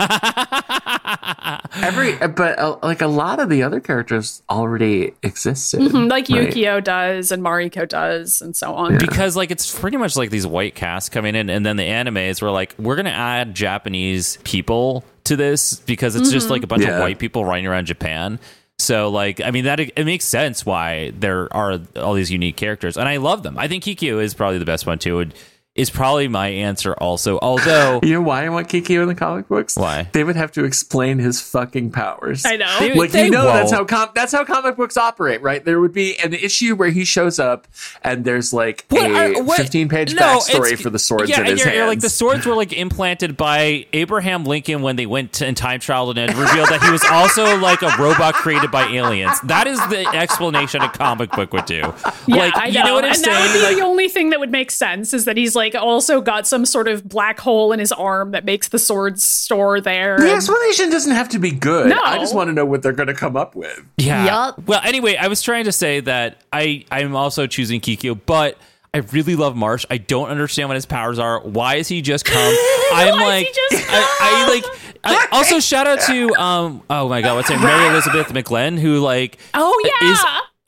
Every, but uh, like a lot of the other characters already existed. Mhm, like right? Yukio does and Mariko does and so on. because like it's pretty much like these white casts coming in and then the animes were like we're gonna add japanese people to this because it's just like a bunch of white people running around japan so like i mean that it makes sense why there are all these unique characters and i love them. I think kikyo is probably the best one too. It is probably my answer also although You know why I want Kikyo in the comic books? Why? They would have to explain his fucking powers. I know. They- Like they you know, that's how won't. com- that's how comic books operate, right? There would be an issue where he shows up and there's like What a what- 15 page No, backstory for the swords yeah, in and his you're, hands. you're like the swords were like implanted by Abraham Lincoln when they went to, in time travel and it revealed that he was also like a robot created by aliens. That is the explanation a comic book would do. Yeah, like I you know what I'm and that would saying? be Like, the only thing that would make sense is that he's like also got some sort of black hole in his arm that makes the sword store there. the and- explanation doesn't have to be good. No. I just want to know what they're going to come up with. yeah. Yup. Well, anyway, I was trying to say that I I'm also choosing Kikyo, but I really love Marsh. I don't understand what his powers are. Why is he just come? I'm like, he just I, I like. I, also, shout out to um. Oh my god, what's her name? Mary Elizabeth McGlynn, who like oh yeah. is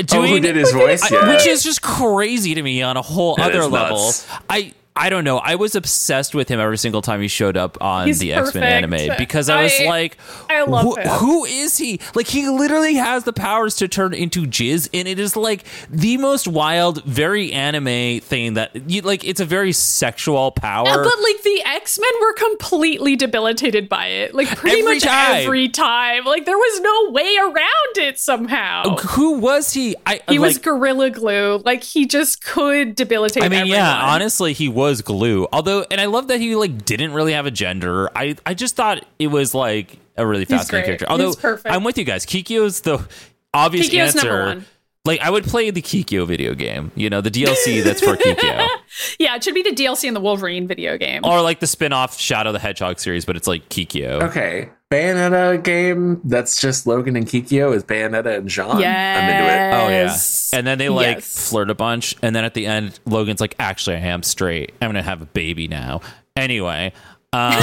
Oh, doing who did his voice? I- Yeah. which is just crazy to me on a whole It other level. nuts. I I don't know. I was obsessed with him every single time he showed up on He's the X Men anime because I was like, I love who, him. who is he? Like he literally has the powers to turn into jizz, and it is like the most wild, very anime thing that you like. It's a very sexual power. Yeah, but like the X Men were completely debilitated by it, like pretty Every much time. every time. Like there was no way around it somehow. Uh, who was he? I He was gorilla glue. Like he just could debilitate. I mean, yeah, honestly, he was glue. Although, and I love that he like didn't really have a gender. I I just thought it was like a really fascinating great. character. Although, He's perfect. I'm with you guys. Kikyo's the obvious Kikyo's answer. Like, I would play the Kikyo video game. You know, the DLC that's for Kikyo, Yeah, it should be the DLC in the Wolverine video game. or like the spin-off Shadow the Hedgehog series, but it's like Kikyo. Okay. Bayonetta game that's just Logan and Kikyo is Bayonetta and Jean. Yes. I'm into it. Oh yeah, and then they like Yes. flirt a bunch, and then at the end, Logan's like, "Actually, I am straight. I'm gonna have a baby now." Anyway, um, all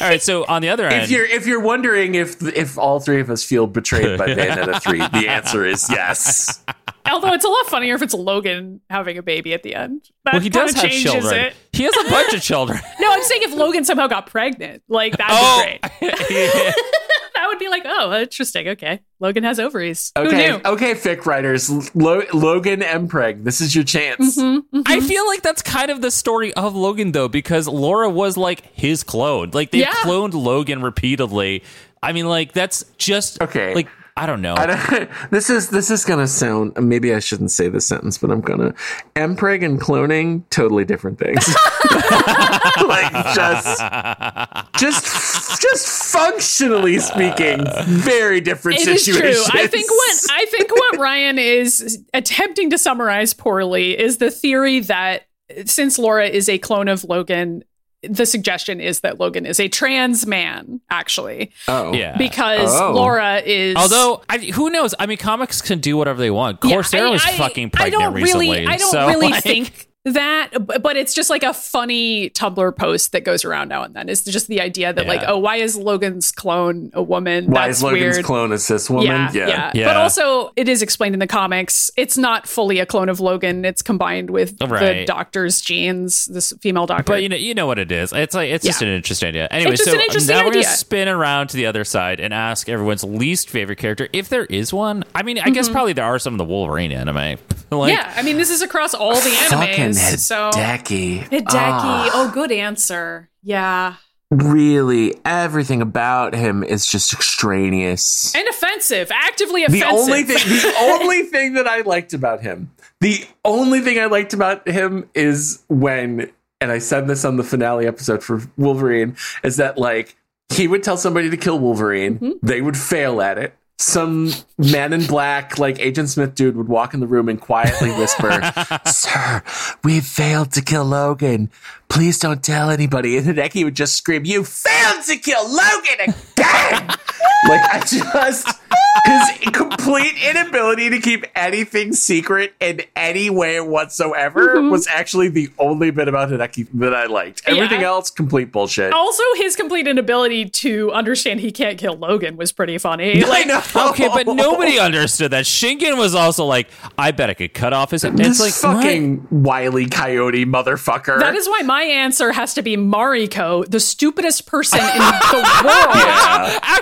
right. So on the other end, If you're if you're wondering if if all three of us feel betrayed by Bayonetta three, the answer is yes. Although it's a lot funnier if it's Logan having a baby at the end. That well, he does kinda have children. It. He has a bunch of children. No, I'm saying if Logan somehow got pregnant, like that'd oh, be great. That would be like, oh, interesting. Okay, Logan has ovaries. Who Okay, knew? okay, fic writers, Lo- Logan Mpreg, this is your chance. Mm-hmm. I feel like that's kind of the story of Logan, though, because Laura was like his clone. Like they Yeah. cloned Logan repeatedly. I mean, like that's just Okay. Like I don't know. I don't, this is this is gonna sound. Maybe I shouldn't say this sentence, but I'm gonna. Mpreg and cloning, totally different things. like just, just, just functionally speaking, very different It is situations. true. I think what I think what Ryan is attempting to summarize poorly is the theory that since Laura is a clone of Logan, the suggestion is that Logan is a trans man, actually, Oh, yeah. because Oh. Laura is. Although, I, who knows? I mean, comics can do whatever they want. Yeah, Corsair I- was I- fucking I pregnant don't recently. really, I don't so, really like- think that, but it's just like a funny Tumblr post that goes around now and then. It's just the idea that like, oh, why is Logan's clone a woman? Why That's is Logan's weird. clone a cis woman? Yeah, yeah, Yeah. But also, it is explained in the comics. It's not fully a clone of Logan. It's combined with the doctor's genes. This female doctor. But you know, you know what it is. It's like it's just an interesting idea. Anyway, so an interesting now we're idea. gonna spin around to the other side and ask everyone's least favorite character, if there is one. I mean, I guess mm-hmm. probably there are some of the Wolverine anime. like, yeah, I mean, this is across all the Fucking animes. So Hideki. Hideki. Ah. Oh, good answer. Yeah, really, everything about him is just extraneous. and offensive. Actively offensive. the only thing the only thing that I liked about him, the only thing I liked about him is when and I said this on the finale episode for Wolverine, is that like he would tell somebody to kill Wolverine, Mm-hmm. they would fail at it. Some man in black, like Agent Smith dude, would walk in the room and quietly whisper, Sir, we failed to kill Logan. Please don't tell anybody. And Hideki would just scream, You failed to kill Logan again! Like, I just. His complete inability to keep anything secret in any way whatsoever mm-hmm. was actually the only bit about Hideki that I liked. Everything Yeah. else, complete bullshit. Also, his complete inability to understand he can't kill Logan was pretty funny. I Like, know. Okay, but nobody understood that. Shingen was also like, I bet I could cut off his. It's This like fucking wily coyote motherfucker. that is why my answer has to be Mariko, the stupidest person in the world.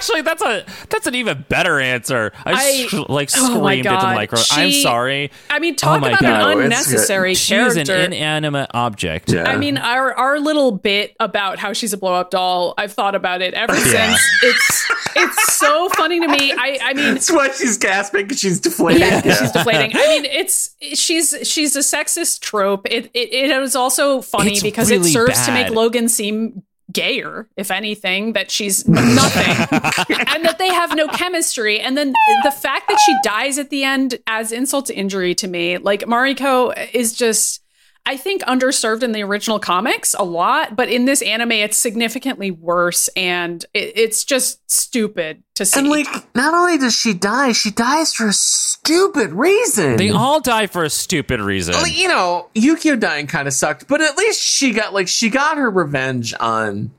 Yeah. Actually, that's a that's an even better answer. I, I- sc- oh like Oh screamed into the God. microphone. I'm sorry. I mean, oh talk Oh my about God. An unnecessary She is character. an inanimate object. Yeah. I mean, our our little bit about how she's a blow up doll. I've thought about it ever Yeah. since. It's it's so funny to me. I I mean, That's why she's gasping because she's deflated. yeah, she's deflating. I mean, it's she's she's a sexist trope. It it, it was also funny It's because it really serves to make. Logan seem gayer, if anything, that she's nothing, and that they have no chemistry. And then the fact that she dies at the end as insult to injury to me, like Mariko is just. I think underserved in the original comics a lot, but in this anime, it's significantly worse, and it, it's just stupid to see. And like, not only does she die, she dies for a stupid reason. They all die for a stupid reason. Like, you know, Yukio dying kind of sucked, but at least she got like she got her revenge on.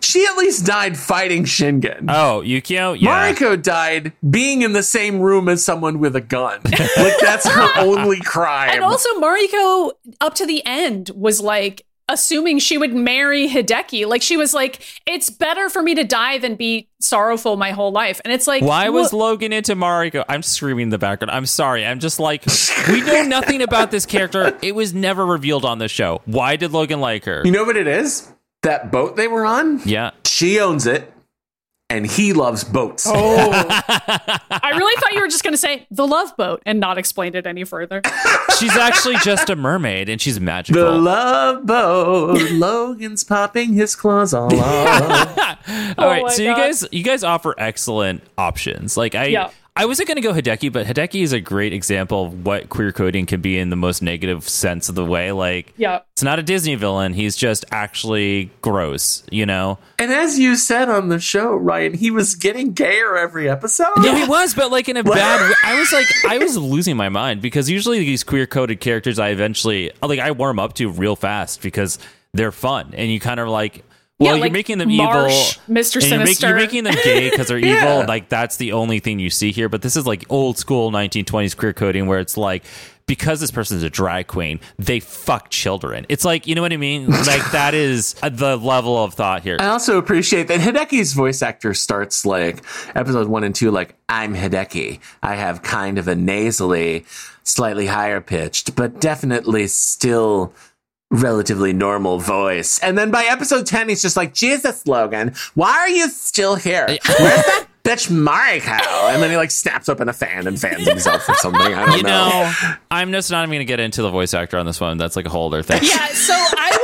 She at least died fighting Shingen. oh, Yukio? Yeah. Mariko died being in the same room as someone with a gun. like that's her only crime. And also, Mariko, up to the end, was like assuming she would marry Hideki. Like she was like, "It's better for me to die than be sorrowful my whole life." And it's like, Why was wha- Logan into Mariko? I'm screaming in the background. I'm sorry. I'm just like, we know nothing about this character. It was never revealed on the show. Why did Logan like her? you know what it is? That boat they were on, Yeah. she owns it, and he loves boats. Oh, I really thought you were just going to say the love boat and not explain it any further. She's actually just a mermaid and she's magical. The love boat. Logan's popping his claws all off. All oh right, my so you guys you guys offer excellent options. Like I Yeah. I wasn't going to go Hideki, but Hideki is a great example of what queer coding can be in the most negative sense of the way. Like Yeah. it's not a Disney villain, he's just actually gross, you know. and as you said on the show, Ryan, he was getting gayer every episode. No, he was, but like in a bad way. I was like, I was losing my mind because usually these queer coded characters, I eventually like I warm up to real fast because they're fun, and you kind of like, well, Yeah, you're like making them Marsh, evil, Mr. and you're, make- Sinister. you're making them gay because they're Yeah. evil. Like that's the only thing you see here. But this is like old school 1920s queer coding where it's like. Because this person's a drag queen, they fuck children. It's like, you know what I mean? Like, that is the level of thought here. I also appreciate that Hideki's voice actor starts like episode one and two, like, I'm Hideki. I have kind of a nasally, slightly higher pitched, but definitely still relatively normal voice. And then by episode 10, he's just like, Jesus, Logan, why are you still here? Where's that bitch Mariko. And then he like snaps open a fan and fans himself or something. I don't You know. know, I'm just not even going to get into the voice actor on this one. That's like a whole other thing. Yeah, so I would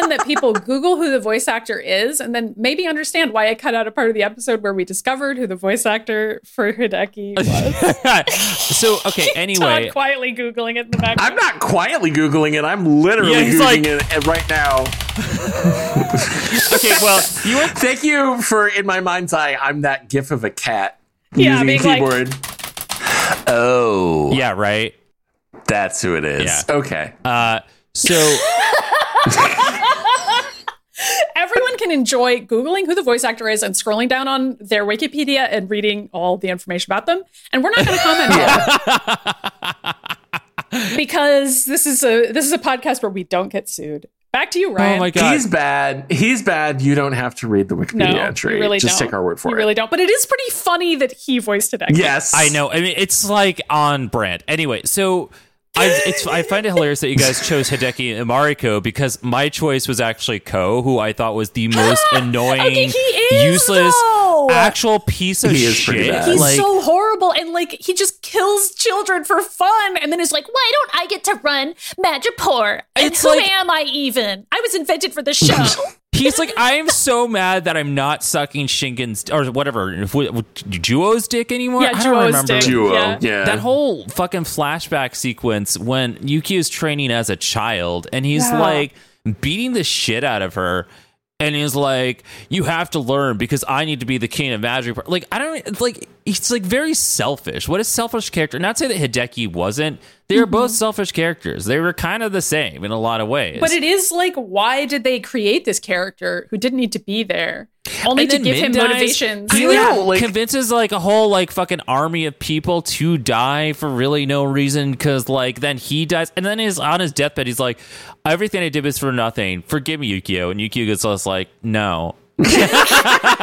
recommend that people Google who the voice actor is and then maybe understand why I cut out a part of the episode where we discovered who the voice actor for Hideki was. so, okay, anyway. Todd quietly Googling it in the background. I'm not quietly Googling it. I'm literally Yeah, Googling like- it right now. Okay, well, you were Thank you for, in my mind's eye, I'm that gif of a cat Yeah, using a being like- keyboard. oh, Yeah, right. that's who it is. Yeah. Okay. Uh, so Everyone can enjoy Googling who the voice actor is and scrolling down on their Wikipedia and reading all the information about them. And we're not going to comment on it. because this is a this is a podcast where we don't get sued. Back to you, oh Ryan. oh my god, He's bad. He's bad. You don't have to read the Wikipedia No, entry. really Just don't. take our word for you it. You really don't. But it is pretty funny that he voiced it. Yes. I know. I mean, it's like on brand. Anyway, so I, it's I find it hilarious that you guys chose Hideki and Mariko because my choice was actually Ko, who I thought was the most annoying, Okay, is, useless, though. actual piece of He is shit. bad. He's like, so horrible and like he just kills children for fun and then is like, why don't I get to run Madripoor? And It's who like- am I even? I was invented for the show. He's like, I am so mad that I'm not sucking Shingen's or whatever Juo's dick anymore. Yeah, I don't Juo's remember. dick. Duo. Yeah. Yeah. That whole fucking flashback sequence when Yuki is training as a child and he's Yeah. like beating the shit out of her and he's like, You have to learn because I need to be the king of magic. Like, I don't it's like he's like very selfish. What a selfish character. Not to say that Hideki wasn't. They were Mm-hmm. both selfish characters. They were kind of the same in a lot of ways. But it is like, why did they create this character who didn't need to be there? Only And to then give him Min dies. motivations. He I like, know, like- convinces like a whole like fucking army of people to die for really no reason because like then he dies and then he's on his deathbed he's like everything I did was for nothing forgive me Yukio and Yukio gets just like no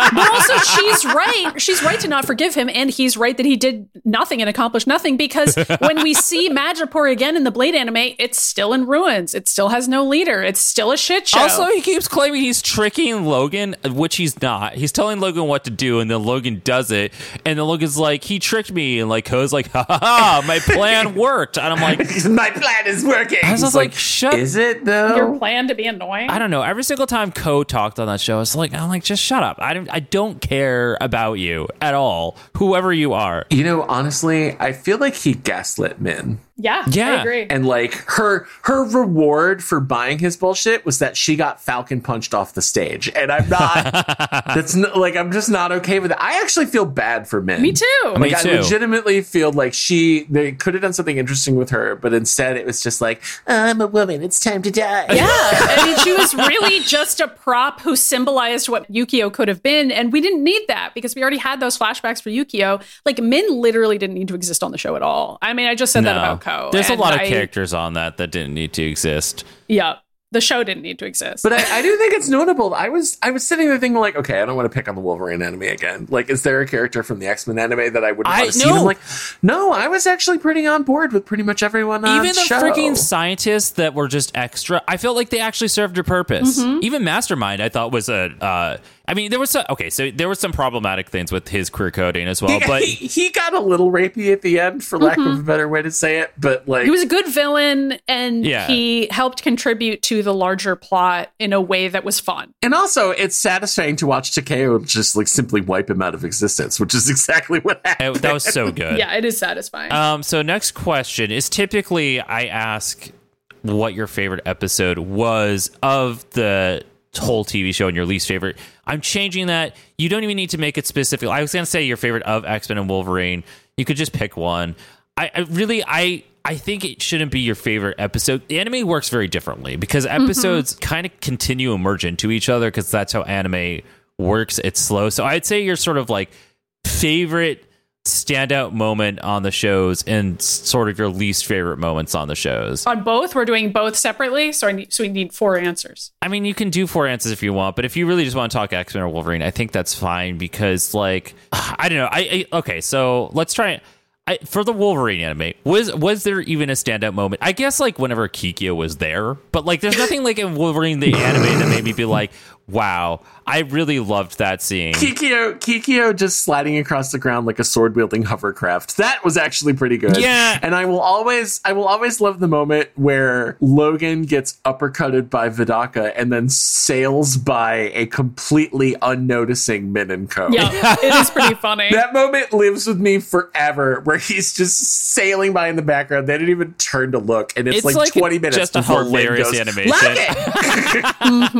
But also, she's right. She's right to not forgive him, and he's right that he did nothing and accomplished nothing because when we see Madripoor again in the Blade anime, it's still in ruins. It still has no leader. It's still a shit show. also he keeps claiming he's tricking Logan which he's not he's telling Logan what to do and then Logan does it and then Logan's like he tricked me and like Ko's like ha ha ha my plan worked and I'm like my plan is working. I was It's just like, shut is it though? your plan to be annoying. I don't know. Every single time Ko talked on that show, it's like oh, I'm like, just shut up. I don't I don't care about you at all, whoever you are. you know, honestly, I feel like he gaslit Min. Yeah, Yeah. I agree. And like her her reward for buying his bullshit was that she got Falcon punched off the stage. And I'm not that's n like I'm just not okay with it. I actually feel bad for Min. Me too. Like Me I too. legitimately feel like she they could have done something interesting with her, but instead it was just like, I'm a woman, it's time to die. Yeah, I mean, she was really just a prop who symbolized what Yukio could have been, and we didn't need that because we already had those flashbacks for Yukio. Like Min literally didn't need to exist on the show at all. I mean, I just said that about Ko. There's a lot of I- characters on that that didn't need to exist. Yeah, the show didn't need to exist. But I, I do think it's notable. I was I was sitting there thinking like, okay, I don't want to pick on the Wolverine anime again. Like, is there a character from the X Men anime that I would I- want to see? no. I'm like, no, I was actually pretty on board with pretty much everyone on Even the show. freaking scientists that were just extra, I felt like they actually served a purpose. Mm-hmm. Even Mastermind, I thought was a. Uh, I mean, there was some, okay, so there were some problematic things with his queer coding as well, He, but he, he got a little rapey at the end, for lack of a better way to say it. But like, he was a good villain, and Yeah. he helped contribute to the larger plot in a way that was fun. and also it's satisfying to watch Takeo just like simply wipe him out of existence, which is exactly what happened. it- that was so good. Yeah, it is satisfying. Um, so next question is typically I ask what your favorite episode was of the whole TV show and your least favorite. I'm changing that. You don't even need to make it specific. I was gonna say your favorite of X Men and Wolverine. You could just pick one. I, I really I I think it shouldn't be your favorite episode. The anime works very differently because mm-hmm. episodes kind of continue merge into each other because that's how anime works. It's slow. So I'd say your sort of like favorite standout moment on the shows and sort of your least favorite moments on the shows. on both, we're doing both separately, so I need, so we need four answers. I mean, you can do four answers if you want, but if you really just want to talk X Men or Wolverine, I think that's fine because, like, I don't know. I, I okay, so let's try it. I, for the Wolverine anime, was was there even a standout moment? I guess like whenever Kikyo was there, but like there's nothing like in Wolverine the anime that made me be like, wow. I really loved that scene. Kikyo, Kikyo just sliding across the ground like a sword wielding hovercraft. That was actually pretty good. Yeah. And I will always, I will always love the moment where Logan gets uppercutted by Vidaka and then sails by a completely unnoticing Min and Ko. Yeah, it is pretty funny. That moment lives with me forever, where he's just sailing by in the background. They didn't even turn to look, and it's, It's like, like twenty minutes. just a before Min hilarious goes, animation. "Like it!" Mm-hmm.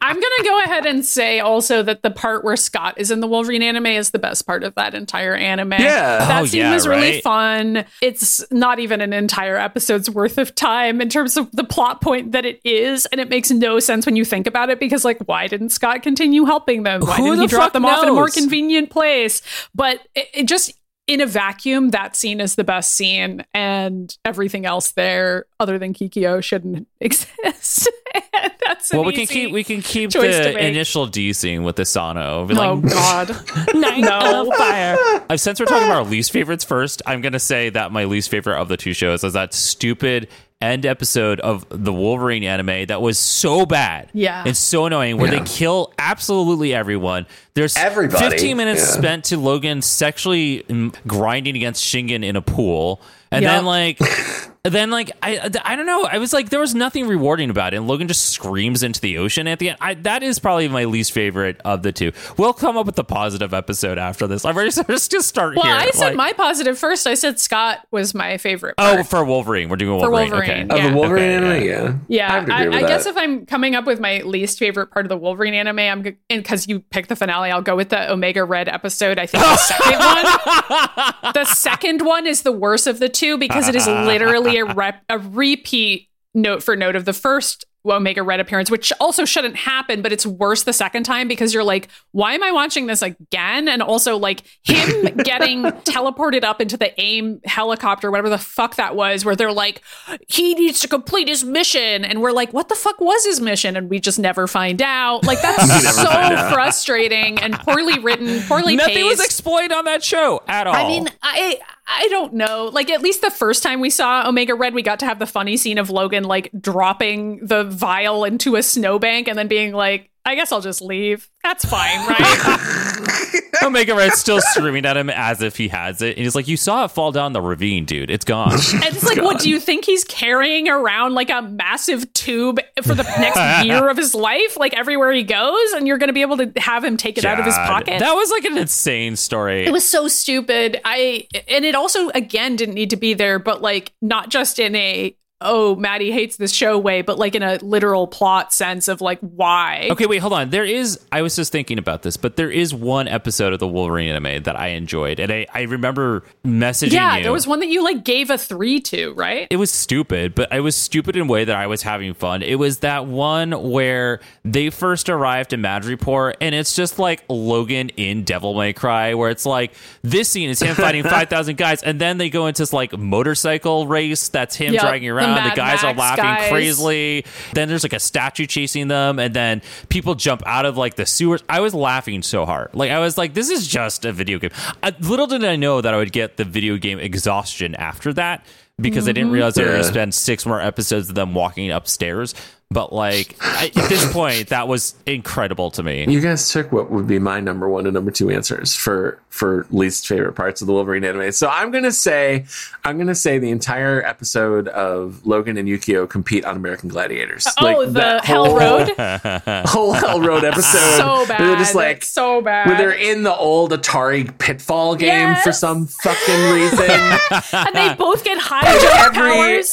I'm gonna go ahead and say also that the part where Scott is in the Wolverine anime is the best part of that entire anime. Yeah. Oh, that Oh, scene yeah, was really right? fun. It's not even an entire episode's worth of time in terms of the plot point that it is, and it makes no sense when you think about it because, like, why didn't Scott continue helping them? Why Who didn't the he drop fuck them off in a more convenient place? But it, it just in a vacuum, that scene is the best scene, and everything else there, other than Kikyo, shouldn't exist. That's an well, we can keep we can keep the initial D scene with Asano. Be Oh like, God! Night No. fire. Since we're talking about our least favorites first, I'm going to say that my least favorite of the two shows is that stupid end episode of the Wolverine anime that was so bad. Yeah. And so annoying where Yeah. they kill absolutely everyone. There's Everybody. 15 minutes Yeah. spent to Logan sexually grinding against Shingen in a pool. And Yep. then like then like I I don't know. I was like there was nothing rewarding about it. And Logan just screams into the ocean at the end. I, that is probably my least favorite of the two. We'll come up with the positive episode after this. I'm ready to just just start Well, here. I said Like- my positive first. I said Scott was my favorite. Oh, for Wolverine. We're doing For Wolverine. Wolverine. Okay. Of Yeah. the Wolverine Okay, anime, yeah. yeah, yeah, I, I, I guess if I'm coming up with my least favorite part of the Wolverine anime, I'm because you picked the finale. I'll go with the Omega Red episode. I think the second one. The second one is the worst of the two because it is literally a rep, a repeat note for note of the first Omega Red appearance, which also shouldn't happen, but it's worse the second time because you're like, why am I watching this again? And also like him getting teleported up into the AIM helicopter, whatever the fuck that was, where they're like, he needs to complete his mission. And we're like, what the fuck was his mission? And we just never find out. Like that's so frustrating and poorly written, poorly Nothing paced. was explained on that show at all. I mean, I I don't know. Like at least the first time we saw Omega Red, we got to have the funny scene of Logan like dropping the vial into a snowbank and then being like, "I guess I'll just leave. That's fine, right?" Omega Red's still screaming at him as if he has it. And he's like, You saw it fall down the ravine, dude. It's gone. and it's like, what do you think he's carrying around like a massive tube for the next year of his life, like everywhere he goes, and you're going to be able to have him take it out of his pocket? That was like an insane story. It was so stupid. I and it also again didn't need to be there, but like not just in a oh Maddy hates this show way, but like in a literal plot sense of like why. Okay, wait, hold on. There is, I was just thinking about this, but there is one episode of the Wolverine anime that I enjoyed. And I, I remember messaging Yeah, you. there was one that you like gave a three to, right? it was stupid, but it was stupid in a way that I was having fun. It was that one where they first arrived in Madripoor, and it's just like Logan in Devil May Cry, where it's like this scene is him fighting 5,000 guys, and then they go into this like motorcycle race that's him Yep, dragging the around. The, Mad guys are laughing guys. crazily. Then there's like a statue chasing them, and then people jump out of like the sewers. I was laughing so hard. Like, I was like, this is just a video game. I, little did I know that I would get the video game exhaustion after that because I didn't realize I would Yeah. spend six more episodes of them walking upstairs. But like I, at this point, that was incredible to me. You guys took what would be my number one and number two answers for for least favorite parts of the Wolverine anime. So I'm gonna say I'm gonna say the entire episode of Logan and Yukio compete on American Gladiators. oh, the that Hell whole- Road, whole Hell Road episode. so bad. They're just like so bad. where they're in the old Atari Pitfall game Yes. for some fucking reason. and they both get high jump Every-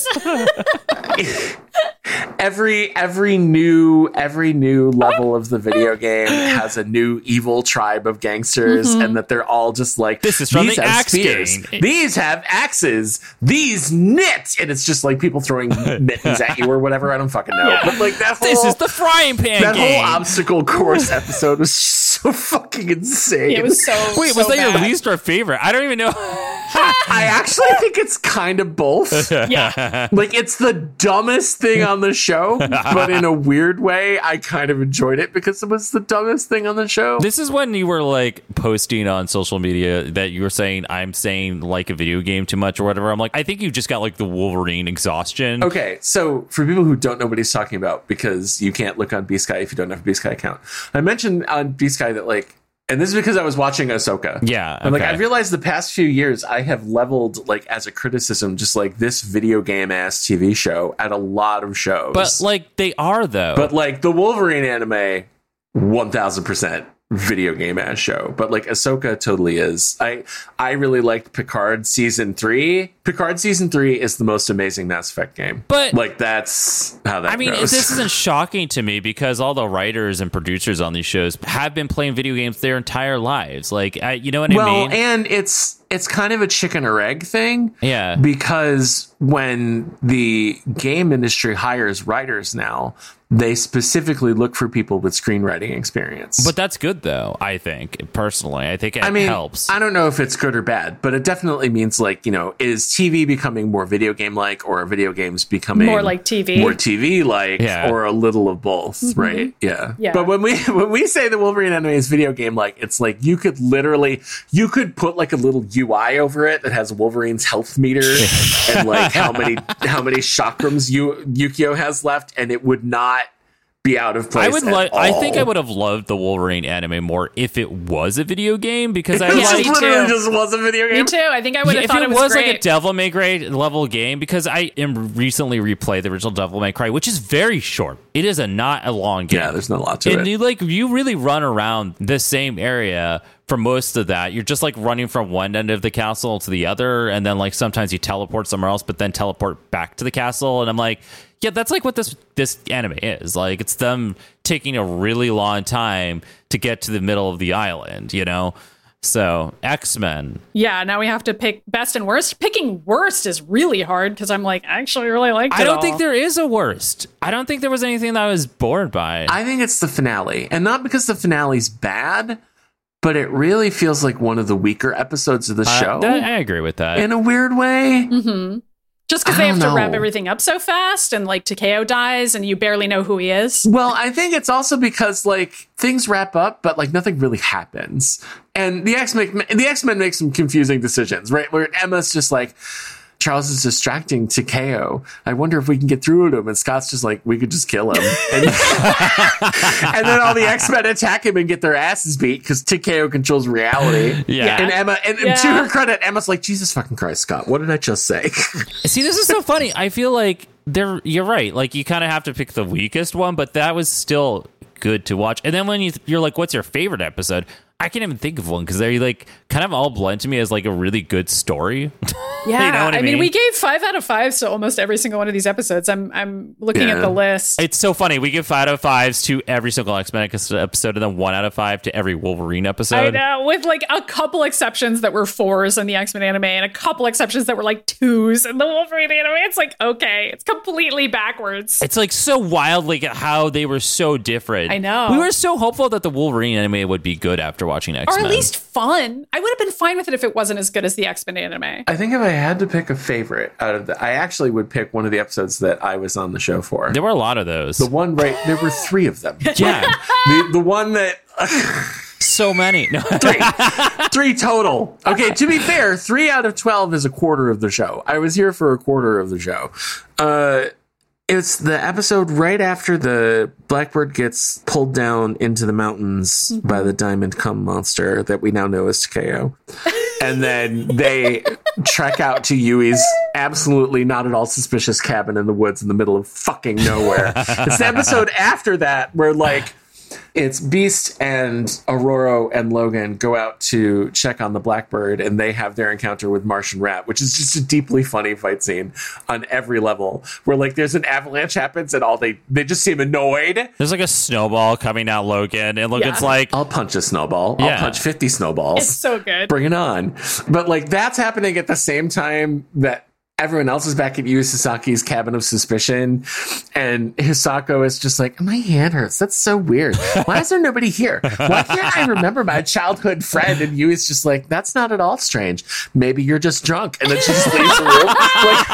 powers. every every new every new level of the video game has a new evil tribe of gangsters Mm-hmm. and that they're all just like This is from these the have Axe spears game." these have axes these knit and it's just like people throwing mittens at you or whatever i don't fucking know but like that whole This is the frying pan that game. whole obstacle course episode was so fucking insane It was so. Wait, so was that your least or favorite? I don't even know. I actually think it's kind of both. Yeah. Like it's the dumbest thing on the show, but in a weird way, I kind of enjoyed it because it was the dumbest thing on the show. This is when you were like posting on social media that you were saying I'm saying like a video game too much or whatever. I'm like, I think you just got like the Wolverine exhaustion. Okay, so for people who don't know what he's talking about, because you can't look on B Sky if you don't have a B Sky account, I mentioned on B Sky that like, and this is because I was watching Ahsoka. Yeah, And like. I realized the past few years I have leveled like as a criticism just like this video game ass TV show at a lot of shows. But like they are though. But like the Wolverine anime, one thousand percent video game ass show. But like Ahsoka totally is. I I really liked Picard season three. Picard season three is the most amazing Mass Effect game. But- like that's how that I mean, goes. this isn't shocking to me because all the writers and producers on these shows have been playing video games their entire lives. Like, I, you know what I mean. well, and it's it's kind of a chicken or egg thing. Yeah. Because when the game industry hires writers now, they specifically look for people with screenwriting experience. but that's good though. I think personally, I think it I mean, helps. I don't know if it's good or bad, but it definitely means like you know, is TV becoming more video game like, or are video games becoming More like TV? more TV like, Yeah. or a little of both, right? Yeah. Mm-hmm. Yeah. But when we when we say the Wolverine anime is video game like, it's like you could literally you could put like a little UI over it that has Wolverine's health meter and like how many how many chakrams you Yukio has left, and it would not be out of place. I would at like. I think I would have loved the Wolverine anime more if it was a video game because I This Yeah, like. me literally too. just was a video game. Me too. I think I would have if thought it, it was, was great. like a Devil May Cry level game, because I am recently replayed the original Devil May Cry, which is very short. It is a not a long game. Yeah, there's not a lot to and it. you like you really run around the same area for most of that. You're just like running from one end of the castle to the other, and then like sometimes you teleport somewhere else, but then teleport back to the castle. And I'm like, yeah, that's like what this this anime is. Like it's them taking a really long time to get to the middle of the island, you know. So X Men, yeah, now we have to pick best and worst. Picking worst is really hard because I'm like, I actually really liked it. I don't all. think there is a worst. I don't think there was anything that I was bored by. I think it's the finale, and not because the finale's bad, but it really feels like one of the weaker episodes of the Uh, show that- I agree with that. in a weird way. Mm-hmm. Just because they have don't to wrap everything up so fast, and like Takeo dies, and you barely know who he is. Well, I think it's also because like things wrap up, but like nothing really happens, and the X Men the X Men make some confusing decisions, right? Where Emma's just like. Charles is distracting Takeo. I wonder if we can get through to him. And Scott's just like, we could just kill him. And, and then all the X Men attack him and get their asses beat because Takeo controls reality. Yeah. And Emma, and, and to Yeah. her credit, Emma's like, Jesus fucking Christ, Scott, what did I just say? See, this is so funny. I feel like there. You're right. Like you kind of have to pick the weakest one, but that was still good to watch. And then when you you're like, "What's your favorite episode?" I can't even think of one because they're like kind of all blend to me as like a really good story. Yeah, You know what I I mean, mean? we gave five out of five to almost every single one of these episodes. I'm I'm looking Yeah. at the list. it's so funny. We give five out of fives to every single X Men episode, and then one out of five to every Wolverine episode. I know, with like a couple exceptions that were fours in the X Men anime, and a couple exceptions that were like twos in the Wolverine anime. It's like okay, it's completely backwards. It's like so wild, like how they were so different. I know. We were so hopeful that the Wolverine anime would be good after watching X Men. or at least fun. I would have been fine with it if it wasn't as good as the X Men anime. I think if I had to pick a favorite out of the, I actually would pick one of the episodes that I was on the show for. there were a lot of those. The one right, there were three of them. yeah, The, the one that so many. No. three, three total. Okay, to be fair, three out of twelve is a quarter of the show. I was here for a quarter of the show. Uh, it's the episode right after the Blackbird gets pulled down into the mountains mm-hmm. by the Diamond Cum monster that we now know as Takeo. And then they trek out to Yui's absolutely not at all suspicious cabin in the woods in the middle of fucking nowhere. it's the episode after that where like it's Beast and Ororo and Logan go out to check on the Blackbird, and they have their encounter with Marsh Rat, which is just a deeply funny fight scene on every level. Where like there's an avalanche happens, and all they they just seem annoyed. There's like a snowball coming out Logan, and Logan's Yeah. like, I'll punch a snowball. Yeah. I'll punch fifty snowballs. It's so good. Bring it on. But like that's happening at the same time that everyone else is back at Yui Sasaki's cabin of suspicion, and Hisako is just like, "My hand hurts. That's so weird. Why is there nobody here? Why can't I remember my childhood friend?" And Yu is just like, "That's not at all strange. Maybe you're just drunk." And then she just leaves the room. Like,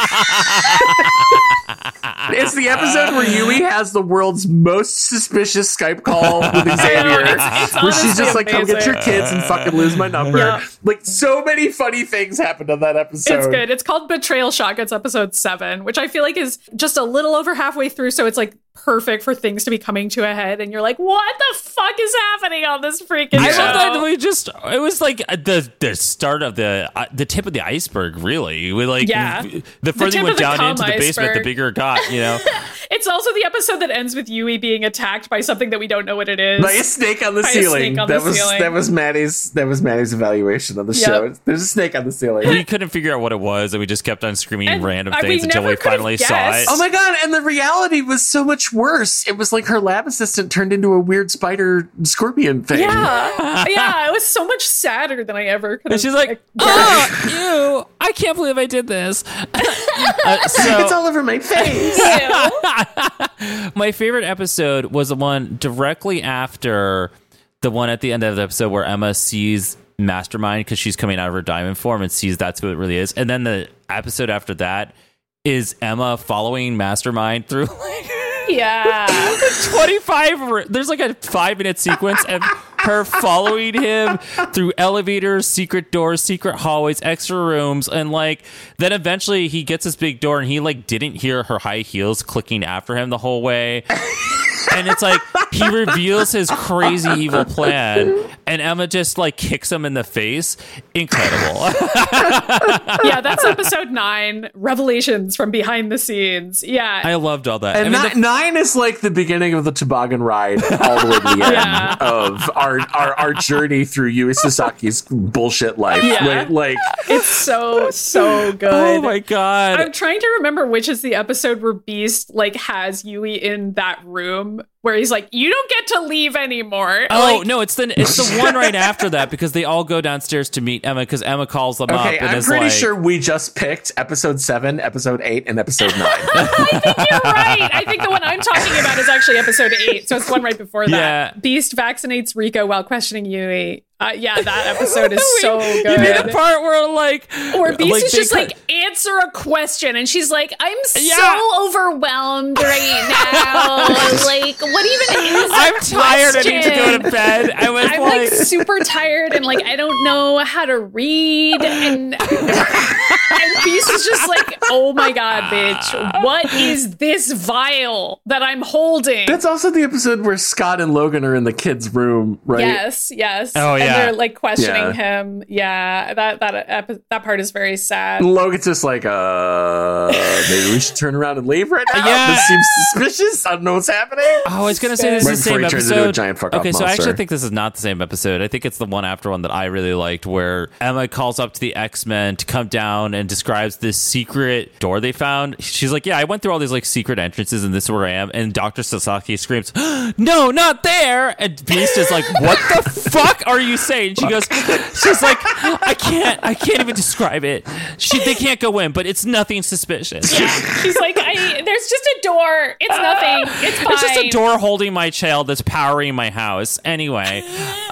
it's the episode where Yui has the world's most suspicious Skype call with Xavier, it's- it's where she's honestly just like, "Come get your kids and fucking lose my number." Yeah. Like, so many funny things happened on that episode. It's good. It's called Betrayal Shotguns episode seven, which I feel like is just a little over halfway through. So it's like perfect for things to be coming to a head. And you're like, what the fuck is happening on this freaking I show? love that we just it was like the the start of the uh, the tip of the iceberg really we like Yeah. the further tip you went down cum into the basement the bigger it got you know It's also the episode that ends with Yui being attacked by something that we don't know what it is. By a snake on the By a ceiling. snake on that the was ceiling. that was Maddy's that was Maddy's evaluation of the Yep. show. There's a snake on the ceiling. we couldn't figure out what it was and we just kept on screaming And random I- we things until we could've finally saw it. Oh my god! And the reality was so much worse. It was like her lab assistant turned into a weird spider scorpion thing. yeah, yeah, it was so much sadder than I ever could and she's like oh ew I can't believe I did this Uh, so It's all over my face. My favorite episode was the one directly after the one at the end of the episode where Emma sees Mastermind because she's coming out of her diamond form and sees that's who it really is. And then the episode after that is Emma following Mastermind through like yeah. 25 there's like a five minute sequence of her following him through elevators secret doors secret hallways extra rooms and like then eventually he gets this big door and he like didn't hear her high heels clicking after him the whole way and it's like he reveals his crazy evil plan and emma just like kicks him in the face incredible yeah, that's episode nine. Revelations from behind the scenes. Yeah. i loved all that And I mean, ni- the- nine is like the beginning of the toboggan ride all the way to the end Yeah. of our, our our journey through Yui Sasaki's bullshit life. Yeah. Like, like it's so, so good. oh my god I'm trying to remember which is the episode where Beast like has Yui in that room where he's like, "You don't get to leave anymore." Oh Like, no, it's the it's the one right after that because they all go downstairs to meet Emma because Emma calls them up okay, and I'm is pretty like, sure we just picked episode seven, episode eight, and episode nine. I think You're right. I think the one I'm talking about is actually episode eight, so it's one right before that. Yeah. Beast vaccinates Rico while questioning Yui. Uh, yeah, that episode is so good. You mean the part where like Where Beast like, is just cut- like answer a question, and she's like, "I'm Yeah. so overwhelmed right now. like, what even is? I'm tired. I need to go to bed. I was I'm like, like super tired and like I don't know how to read and and Beast is just like, oh my god, bitch, what is this vial that I'm holding? That's also the episode where Scott and Logan are in the kids' room, right? Yes, yes. Oh, And yeah. they're like questioning Yeah. him. Yeah, that that that part is very sad. Logan's just like, uh, maybe we should turn around and leave right now. Yeah. This seems suspicious. I don't know what's happening. Oh, I was gonna say this Right is the same he turns into a episode. giant fuck-off okay, so I actually think this is not the same episode. I think it's the one after one that I really liked, where Emma calls up to the X Men to come down and describes this secret door they found. She's like, "Yeah, I went through all these like secret entrances, and this is where I am." And Doctor Sasaki screams, "No, not there!" And Beast is like, "What the fuck are you saying?" She goes, "She's like, I can't, I can't even describe it. She, they can't go in, but it's nothing suspicious." Yeah. She's like, I there's just a door. It's nothing. It's fine. It's just a door holding my child that's powering my house. Anyway,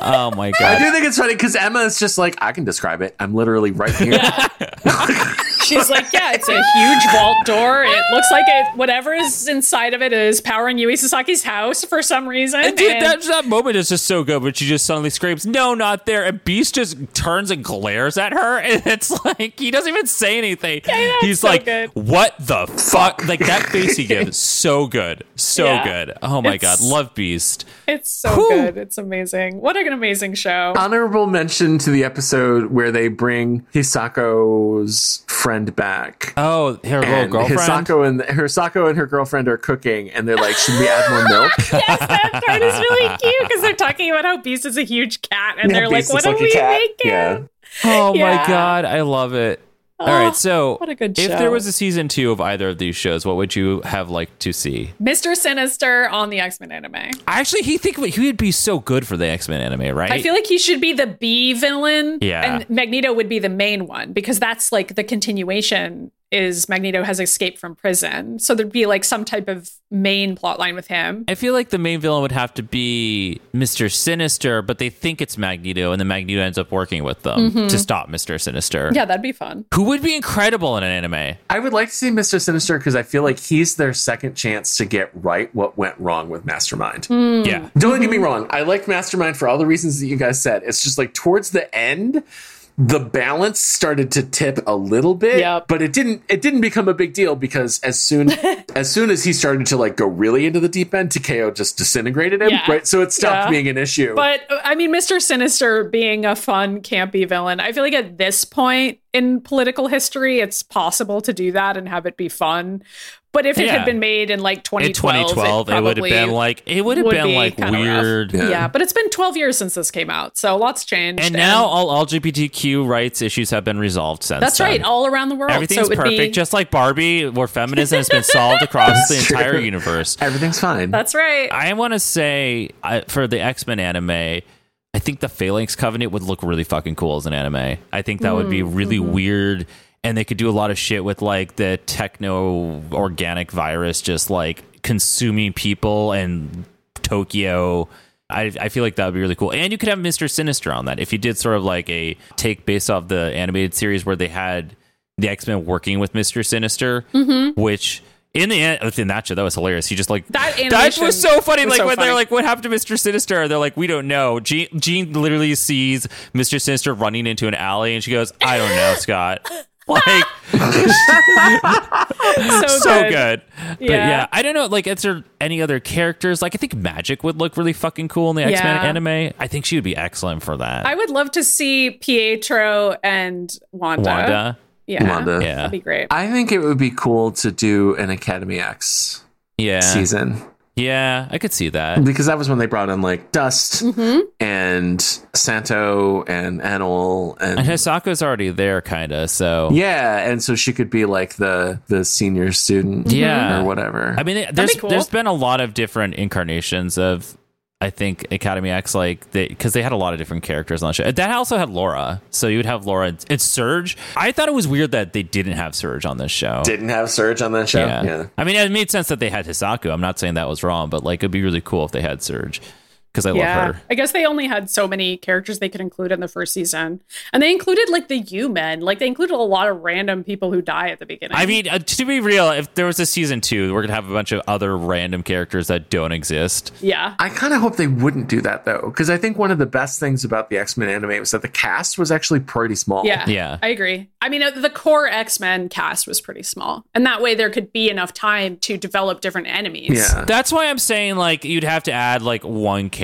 oh my god. I do think it's funny because Emma is just like, I can describe it. I'm literally right here. She's like, yeah, it's a huge vault door. It looks like it, whatever is inside of it is powering Yui Sasaki's house for some reason. And dude, And- that, that moment is just so good, but she just suddenly screams, No, not there. And Beast just turns and glares at her. And it's like, he doesn't even say anything. know, it's He's so like, good. What the fuck? Like, that face he gives, is so good. So Yeah. good. Oh my It's- god. Love Beast. it's so Whew. good. It's amazing. What an amazing show. Honorable mention to the episode where they bring Hisako's friend back. Oh, her little and girlfriend. Hisako and Hisako and her girlfriend are cooking, and they're like, "Should we add more milk?" yes, that part is really cute because they're talking about how Beast is a huge cat, and they're like, "What looks are like we cat. making?" Yeah. Oh Yeah. my god, I love it. All Oh, right, ah, so what a good if there was a season two of either of these shows, what would you have liked to see? Mr. Sinister on the X Men anime. Actually, he think he would be so good for the X Men anime, right? I feel like he should be the B villain, Yeah. and Magneto would be the main one because that's like the continuation is Magneto has escaped from prison. So there'd be like some type of main plot line with him. I feel like the main villain would have to be Mr. Sinister, but they think it's Magneto, and then Magneto ends up working with them mm-hmm. to stop Mr. Sinister. Yeah, that'd be fun. Who would be incredible in an anime? I would like to see Mr. Sinister because I feel like he's their second chance to get right what went wrong with Mastermind. Hmm. Yeah. Don't get me mm-hmm. wrong. I like Mastermind for all the reasons that you guys said. It's just like towards the end, the balance started to tip a little bit, Yep. but it didn't. It didn't become a big deal because as soon as soon as he started to like go really into the deep end, Takeo just disintegrated him. Yeah. Right, so it stopped Yeah. being an issue. But I mean, Mr. Sinister being a fun, campy villain, I feel like at this point in political history, it's possible to do that and have it be fun. But if it Yeah. had been made in like In 2012, 2012, it, would have probably been like it would have would been be like kinda weird. Yeah. yeah. but it's been 12 years since this came out, so lots changed. And now all LGBTQ rights issues have been resolved since. that's then. right, all around the world. Everything's so perfect, Be, just like Barbie, where feminism has been solved across the entire universe. Everything's fine. that's right. I want to say I, for the X Men anime, I think the Phalanx Covenant would look really fucking cool as an anime. I think that would be mm-hmm. really mm-hmm. weird, and they could do a lot of shit with like the techno organic virus just like consuming people and Tokyo. I, I feel like that would be really cool. And you could have Mr. Sinister on that. If you did sort of like a take based off the animated series where they had the X Men working with Mr. Sinister, mm-hmm. which in the end, in that show, that was hilarious. He just like That that was so funny. was Like so when they're like, "What happened to Mr. Sinister?" They're like, "We don't know." Jean, Jean literally sees Mr. Sinister running into an alley, and she goes, "I don't know, Scott." Like so, so good. good. But Yeah. yeah, I don't know. Like, is there any other characters? Like, I think Magik would look really fucking cool in the X Men Yeah. anime. I think she would be excellent for that. I would love to see Pietro and Wanda. Wanda. Yeah. Wanda. Yeah. That'd be great. I think it would be cool to do an Academy X Yeah. season Yeah, I could see that. because that was when they brought in like Dust Mm-hmm. and Santo and Anole and And Hisako's already there, kind of. So yeah, and so she could be like the the senior student, Yeah. or whatever. I mean, there's cool. there's been a lot of different incarnations of, I think Academy X, like because they, had a lot of different characters on the show. That also had Laura, so you would have Laura and, and Surge. I thought it was weird that they didn't have Surge on this show. Didn't have Surge on that show. yeah. Yeah. I mean, it made sense that they had Hisako. I'm not saying that was wrong, but like it'd be really cool if they had Surge because I yeah. love her. I guess they only had so many characters they could include in the first season. And they included like the U Men. Like they included a lot of random people who die at the beginning. I mean, uh, to be real, if there was a season two, we're gonna have a bunch of other random characters that don't exist. yeah. I kind of hope they wouldn't do that though, because I think one of the best things about the X Men anime was that the cast was actually pretty small. Yeah. Yeah. I agree. I mean, uh, the core X Men cast was pretty small. And that way there could be enough time to develop different enemies. Yeah. That's why I'm saying like you'd have to add like one character.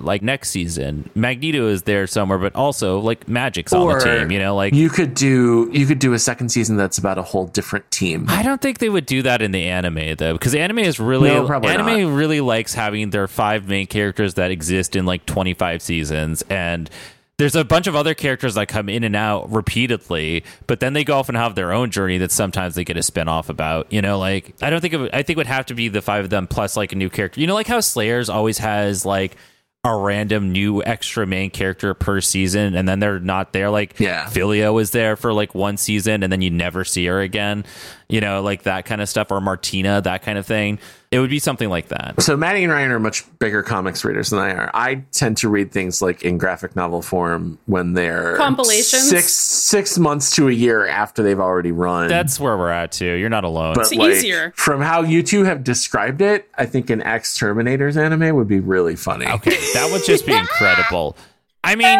Like next season, Magneto is there somewhere, but also like Magik's on the team. You know, like you could do you could do a second season that's about a whole different team. I don't think they would do that in the anime though, because anime is really No, anime really likes having their five main characters that exist in like 25 seasons and. There's a bunch of other characters that come in and out repeatedly, but then they go off and have their own journey that sometimes they get a spin off about. You know, like I don't think it would, I think it would have to be the five of them plus like a new character. You know, like how Slayers always has like a random new extra main character per season, and then they're not there. Like Yeah. Filia was there for like one season, and then you never see her again. You know, like that kind of stuff, or Martina, that kind of thing. It would be something like that. So Maddy and Ryan are much bigger comics readers than I are. I tend to read things like in graphic novel form when they're Compilations? six six months to a year after they've already run. That's where we're at too. You're not alone. but It's like, easier. From how you two have described it, I think an X Terminators anime would be really funny. okay, that would just be incredible. I mean,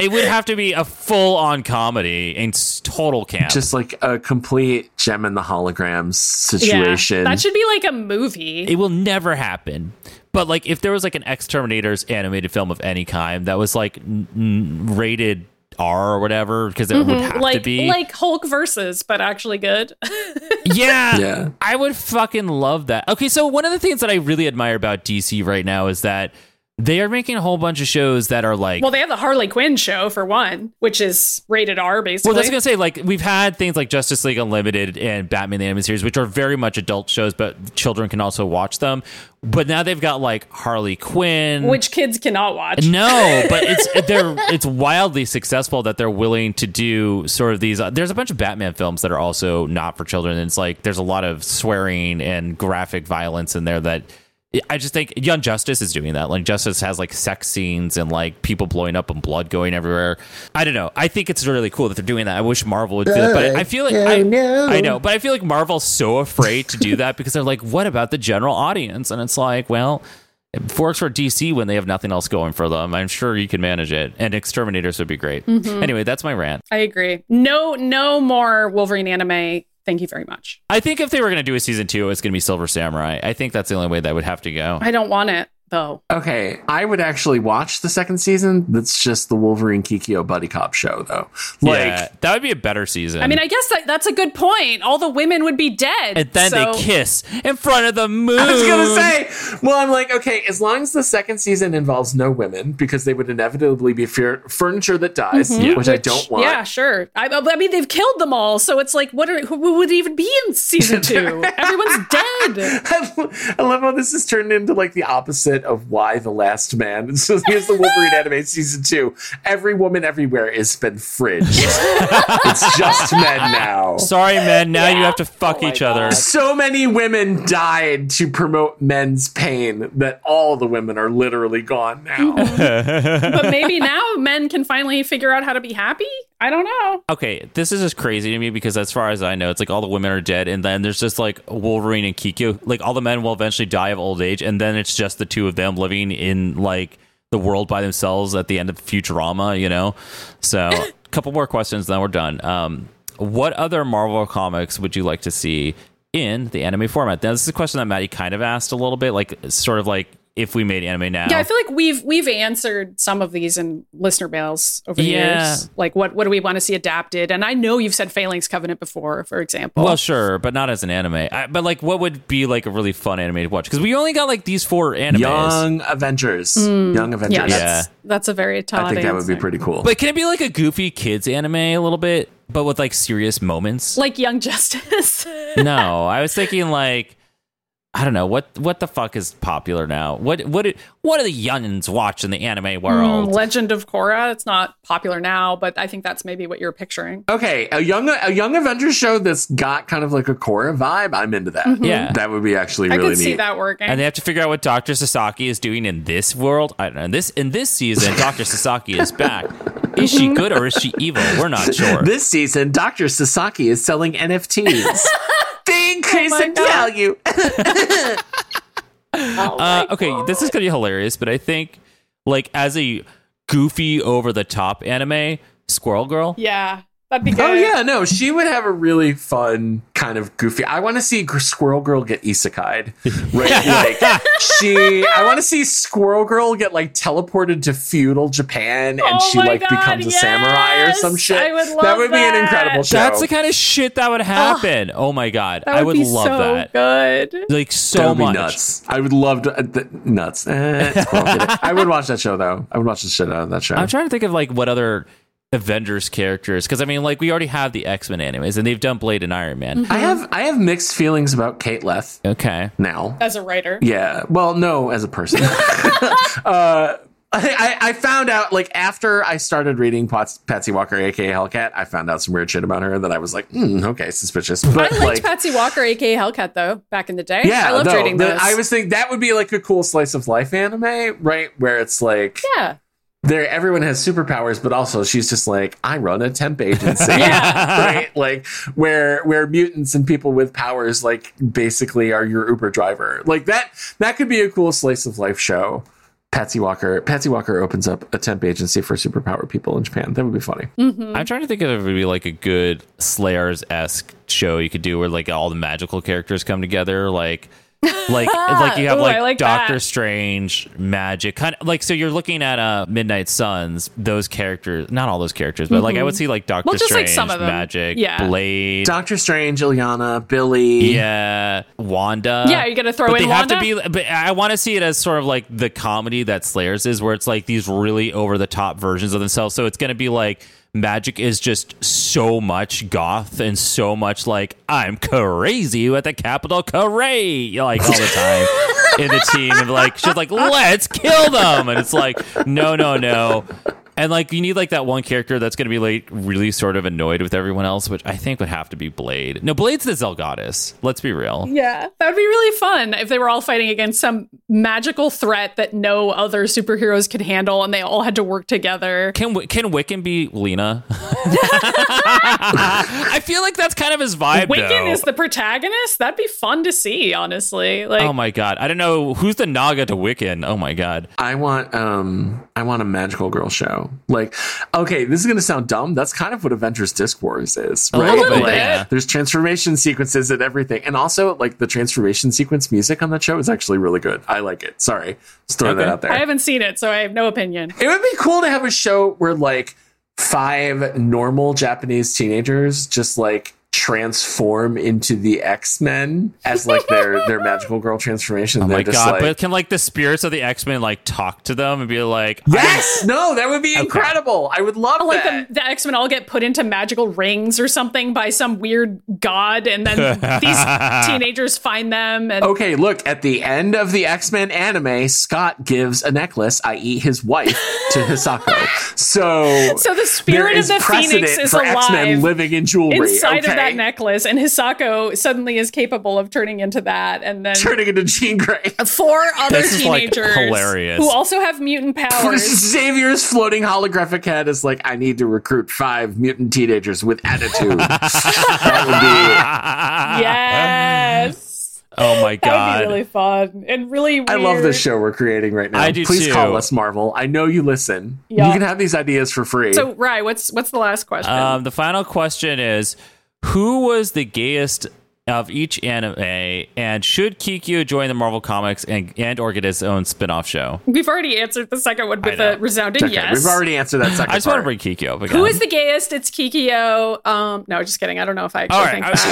it would have to be a full on comedy in s- total camp. Just like a complete gem in the holograms situation. Yeah. That should be like a movie. it will never happen. But like, if there was like an X Terminators animated film of any kind that was like n- n- rated R or whatever, because it would have to Mm-hmm. be. like Hulk versus, but actually good. yeah, Yeah. I would fucking love that. Okay, so one of the things that I really admire about DC right now is that they are making a whole bunch of shows that are like Well, they have the Harley Quinn show for one, which is rated R basically. Well, that's gonna say like we've had things like Justice League Unlimited and Batman the Animated Series, which are very much adult shows, but children can also watch them. But now they've got like Harley Quinn, which kids cannot watch. no, but it's they're it's wildly successful that they're willing to do sort of these. Uh, there's a bunch of Batman films that are also not for children. And it's like there's a lot of swearing and graphic violence in there that. I just think Young Justice is doing that. Like Justice has like sex scenes and like people blowing up and blood going everywhere. I don't know. I think it's really cool that they're doing that. I wish Marvel would do that, but I feel like I, know. I know, but I feel like Marvel's so afraid to do that because they're like, what about the general audience? And it's like, well, it works for DC when they have nothing else going for them. I'm sure you can manage it, and X Terminators would be great. Mm-hmm. Anyway, that's my rant. I agree. No, no more Wolverine anime. Thank you very much. I think if they were going to do a season two, it's going to be Silver Samurai. I think that's the only way that would have to go. I don't want it though. Okay, I would actually watch the second season. That's just the Wolverine Kikyo buddy cop show, though. Like, yeah, that would be a better season. I mean, I guess that, that's a good point. All the women would be dead. and then so- they kiss in front of the moon. I was gonna say, well, I'm like, okay, as long as the second season involves no women, because they would inevitably be fear- furniture that dies, Yeah. which, I don't want. Yeah, sure. I, I mean, they've killed them all, so it's like, what? Are, who, who would even be in season two? Everyone's dead. I love how this has turned into like the opposite of why the last man. So here's the Wolverine anime season two. Every woman everywhere has been fridged. it's just men now. Sorry, men. Now you have to fuck oh each other. So many women died to promote men's pain that all the women are literally gone now. But maybe now men can finally figure out how to be happy. I don't know. Okay, this is just crazy to me because as far as I know, it's like all the women are dead, and then there's just like Wolverine and Kikyo. Like all the men will eventually die of old age, and then it's just the two of them living in like the world by themselves at the end of Futurama. You know, so a couple more questions, then we're done. Um, what other Marvel comics would you like to see in the anime format? Now, this is a question that Maddy kind of asked a little bit, like sort of like if we made anime now. Yeah, I feel like we've we've answered some of these in listener mails over the Yeah. years. Like, what what do we want to see adapted? And I know you've said Phalanx Covenant before, for example. Well, sure, but not as an anime. I, but like, what would be like a really fun anime to watch? Because we only got like these four animes. Young Avengers. Hmm. Young Avengers. yeah, that's, Yeah. that's a very Todd I think that would be pretty cool. But can it be like a goofy kids anime a little bit, but with like serious moments? like Young Justice. no, I was thinking like I don't know what what the fuck is popular now. What what do- what do the youngins watch in the anime world? Mm, Legend of Korra. It's not popular now, but I think that's maybe what you're picturing. Okay, a young a young Avengers show that's got kind of like a Korra vibe. I'm into that. Yeah. that would be actually I really could see neat. that working. and they have to figure out what Dr. Sasaki is doing in this world. I don't know. In this in this season, Dr. Sasaki is back. Is she good or is she evil? We're not sure. This season, Dr. Sasaki is selling NFTs. they increase Oh my in God. value. Uh, okay, this is gonna be hilarious, but I think like as a goofy over the top anime, Squirrel Girl. yeah, that'd be good. Oh yeah, no, she would have a really fun kind of goofy. I want to see Squirrel Girl get isekai'd, right? like she, I want to see Squirrel Girl get like teleported to feudal Japan and Oh she like God, becomes a samurai or some shit. I would that love would be an incredible show. That's the kind of shit that would happen. oh my god, That I would be love so that. Good. Like so That would be much. nuts. I would love to. Uh, th- nuts. Eh, Squirrel, get it. I would watch that show though. I would watch the shit out of that show. I'm trying to think of like what other Avengers characters because I mean like we already have the X Men animes and they've done Blade and Iron Man. I have I have mixed feelings about Kate Leth Okay, now. As a writer. Yeah. Well, no, as a person. uh, I, I found out like after I started reading Pats- Patsy Walker, aka Hellcat, I found out some weird shit about her that I was like, hmm, okay, suspicious. I But liked like, Patsy Walker, aka Hellcat, though, back in the day. yeah, I loved no, reading the- I was thinking that would be like a cool slice of life anime, right? Where it's like yeah. There everyone has superpowers, but also she's just like, I run a temp agency. Yeah. right? Like where where mutants and people with powers like basically are your Uber driver. Like that that could be a cool slice of life show. Patsy Walker Patsy Walker opens up a temp agency for superpower people in Japan. That would be funny. Mm-hmm. I'm trying to think of maybe like a good Slayers esque show you could do where like all the magical characters come together. Like like like you have Ooh, like, like Doctor that. Strange, magic, kind of like so you're looking at uh Midnight Suns. Those characters, not all those characters, but like I would see like Doctor Well, just, like, Strange, some of them. magic, Yeah. Blade, Doctor Strange, Illyana, Billy. yeah, Wanda. Yeah, you're gonna throw but in they have to Wanda? be. But I want to see it as sort of like the comedy that Slayers is, where it's like these really over the top versions of themselves. So it's going to be like Magik is just so much goth and so much like I'm crazy with the capital Caray, like all the time in the team, and like she's like let's kill them, and it's like no, no, no. And like you need like that one character that's going to be like really sort of annoyed with everyone else, which I think would have to be Blade. No, Blade's the Zelgadis. Let's be real. Yeah, that would be really fun if they were all fighting against some magical threat that no other superheroes could handle, and they all had to work together. Can Wi- can Wiccan be Lina? I feel like that's kind of his vibe. Wiccan though. is the protagonist. That'd be fun to see, honestly. Like, Oh my god! I don't know who's the Naga to Wiccan. Oh my god! I want um I want a magical girl show. Like, okay, this is gonna sound dumb. That's kind of what Avengers Disc Wars is, right? Like, yeah. There's transformation sequences and everything. And also like the transformation sequence music on that show is actually really good. I like it. Sorry. Just throwing that out there. I haven't seen it, so I have no opinion. It would be cool to have a show where like five normal Japanese teenagers just like transform into the X-Men as like their their magical girl transformation. Oh my god! like, but can like the spirits of the X Men like talk to them and be like, Yes, no, that would be incredible. I would love Like that. the, the X Men all get put into magical rings or something by some weird god, and then these teenagers find them. And Okay, look, at the end of the X Men anime, Scott gives a necklace, i.e., his wife, to Hisako. So, so the spirit of the phoenix is for X Men alive living in jewelry. inside okay? of that necklace, and Hisako suddenly is capable of turning into that, and then Turning into Jean Grey. four other This is, like, teenagers hilarious. who also have mutant powers. Xavier's floating holographic head is like, I need to recruit five mutant teenagers with attitude. that would be yes. "Oh my god, That would be really fun and really weird. I love this show we're creating right now. I do Please too. call us Marvel. I know you listen. Yeah. You can have these ideas for free. So, Rye, what's what's the last question? Um, the final question is: Who was the gayest of each anime, and should Kikyo join the Marvel Comics and and or get his own spin-off show? We've already answered the second one with a resounding Okay, yes. We've already answered that second I just want to bring Kikyo up again. Who is the gayest? It's Kikyo. Um, no, just kidding. I don't know if I actually All right, think I was-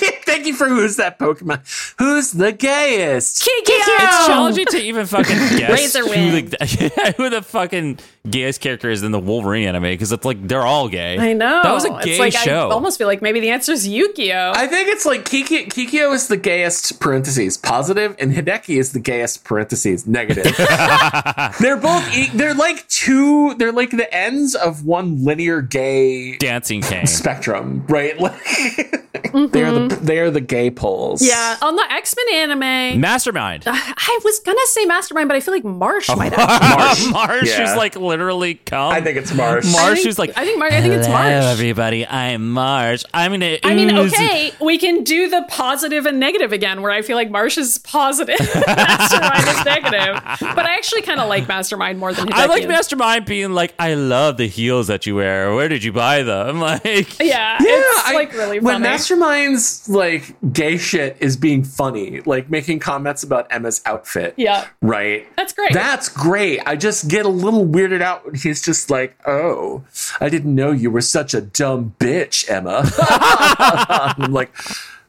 that. Thank you for who's that Pokemon? Who's the gayest? Kikyo. It's challenging to even fucking guess who the, who the fucking gayest character is in the Wolverine anime because it's like they're all gay. I know. that was a gay it's like, show. I almost feel like maybe the answer is Yukio. I think it's like Kikyo, Kikyo is the gayest parentheses positive, and Hideki is the gayest parentheses negative. they're both e- they're like two they're like the ends of one linear gay Dancing King. spectrum, right? Like mm-hmm. they're the they're the gay poles. yeah, on the X Men anime, Mastermind. Uh, I was gonna say Mastermind, but I feel like Marsh might have. Marsh. Marsh Yeah. is like literally come. I think it's Marsh. I Marsh think- is like. I think Mar- I think it's Hello, Marsh. everybody. I'm Marsh. I'm gonna. I mean, okay, we can do the positive and negative again, where I feel like Marsh is positive, Mastermind is negative. But I actually kind of like Mastermind more than Hideki. I like. Mastermind being like, I love the heels that you wear. Where did you buy them? Like, Yeah, Yeah, it's I- like really funny. when. Mastermind's like gay shit is being funny, like making comments about Emma's outfit. Yeah. Right. That's great. That's great. I just get a little weirded out when he's just like, "Oh, I didn't know you were such a dumb bitch, Emma." I'm like,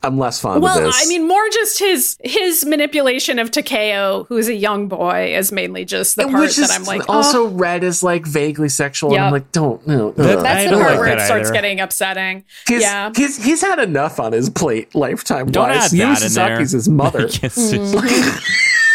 I'm less fond well, of this. I mean, more just his his manipulation of Takeo, who's a young boy, is mainly just the part which is that I'm like, also oh, read as like vaguely sexual, and I'm like, don't no. That- that's I the don't part like where it starts either. getting upsetting. He's, yeah, he's, he's had enough on his plate lifetime don't wise. add Yu that in there. Sasaki's his mother. Yes, it's-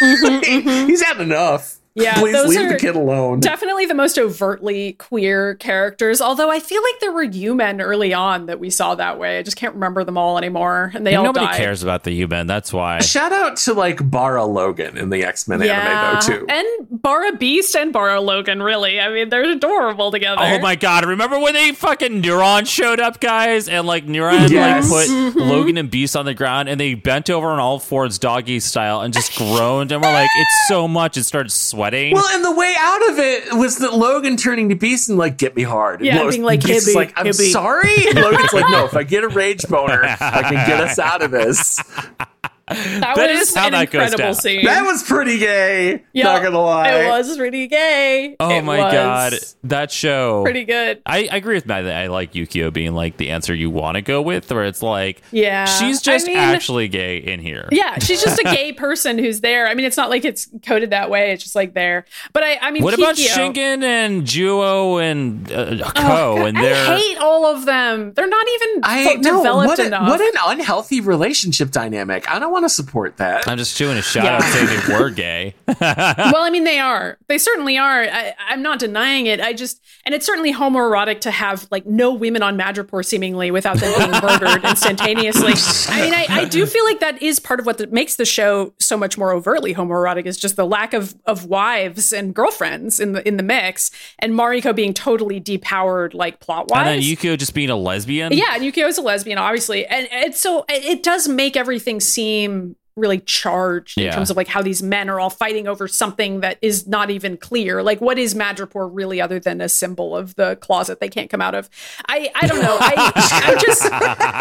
mm-hmm. he's had enough. Yeah, Please those leave the are kid alone. definitely the most overtly queer characters. Although I feel like there were U men early on that we saw that way. I just can't remember them all anymore, and they all Nobody died. cares about the U-Men. That's why. Shout out to like Bara Logan in the X Men anime though too. and Bara Beast and Bara Logan. Really, I mean, they're adorable together. Oh my god! Remember when they fucking Neuron showed up, guys, and like Neuron Yes. like put Mm-hmm. Logan and Beast on the ground, and they bent over on all fours, doggy style, and just groaned, and we're like, "It's so much!" It started sweating. Well, and the way out of it was that Logan turning to Beast and like, "Get me hard." And Yeah, Lo- being like, Beast is "Hibby, like, "I'm Hibby." sorry." And Logan's like, "No, if I get a rage boner, I can get us out of this." That, That was is how an that goes incredible down. scene. That was pretty gay. Yep, Not gonna lie. It was pretty gay. Oh It my was god, that show. Pretty good. I, I agree with Matt that I like Yukio being like the answer you want to go with, where it's like, Yeah. she's I just mean- actually gay in here. Yeah, she's just a gay person who's there. I mean, it's not like it's coded that way. It's just like there. But I, I mean, What about Kikyo- Shingen and Juo and uh, Ko Oh, God, and their? I hate all of them. They're not even I fo- know developed what, a- enough. what an unhealthy relationship dynamic. I don't want to support that. I'm just doing a shout Yeah. out saying they were gay. well, I mean, they are. They certainly are. I, I'm not denying it. I just, and it's certainly homoerotic to have like no women on Madripoor seemingly without them being murdered instantaneously. I mean, I, I do feel like that is part of what the, makes the show so much more overtly homoerotic is just the lack of of wives and girlfriends in the in the mix, and Mariko being totally depowered like plot wise. and then Yukio just being a lesbian. Yeah, and Yukio is a lesbian, obviously, and it's so it, it does make everything seem really charged in terms of like how these men are all fighting over something that is not even clear. Like, what is Madripoor really other than a symbol of the closet they can't come out of? I I don't know. I I just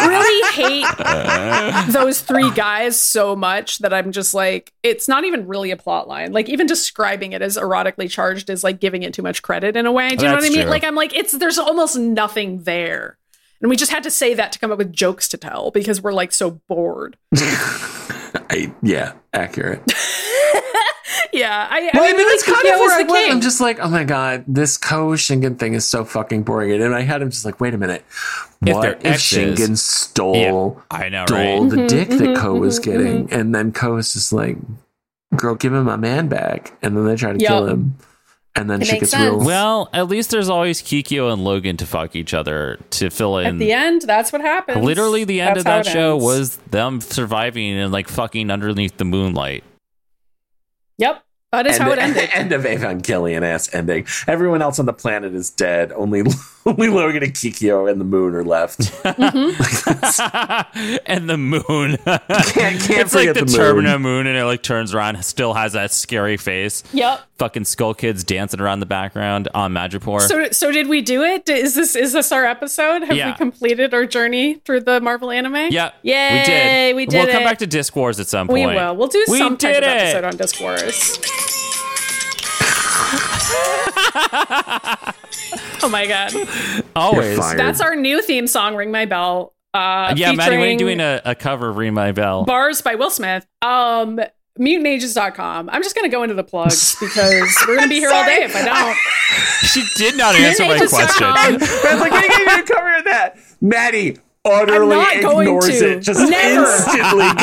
really hate those three guys so much that I'm just like, it's not even really a plot line. Like, even describing it as erotically charged is like giving it too much credit in a way. Do you know what I mean? true. Like, I'm like, it's there's almost nothing there. And we just had to say that to come up with jokes to tell because we're like so bored. I, yeah, accurate. Yeah, I, I Well, I mean, mean, really, that's kind Kikyo of was where I the went. king. I'm just like, oh my god, this Ko Shingen thing is so fucking boring. And in my head, I'm just like, wait a minute, If what they're if Shingen stole Yeah, I know, stole right? the dick that mhm, Ko was mhm, getting, and then Ko is just like, girl, give him my man back, and then they try to Yup. kill him, and then It she makes gets real. Well, at least there's always Kikyo and Logan to fuck each other to fill in. At the end, that's what happens. Literally, the end That's of that show ends. was them surviving and like fucking underneath the moonlight. Yep, that is end, how it ended. The end of Evangelion ass ending. Everyone else on the planet is dead. Only only Logan and Kikyo mm-hmm. and the moon are left. and the moon. Can't, can't it's like forget the, the, moon. Termina moon, and it like turns around, still has that scary face. Yep. Fucking Skull Kids dancing around the background on Madripoor. So, so did we do it? Is this is this our episode? Have Yeah. we completed our journey through the Marvel anime? yeah, Yay! we did. We did We'll it. come back to Disc Wars at some point. We will. We'll do We some type did of episode on Disc Wars. oh my god! Always. That's our new theme song. Ring my bell. Uh, Yeah, Maddy, when are you doing a, a cover of Ring My Bell? bars by Will Smith. Um, mutantages.com. I'm just gonna go into the plugs because we're gonna be here all day if I don't. she did not answer my Mutantages.com. question. Man's like, what are you going to cover that? Maddy utterly I'm not going ignores to. it. Just Never. instantly.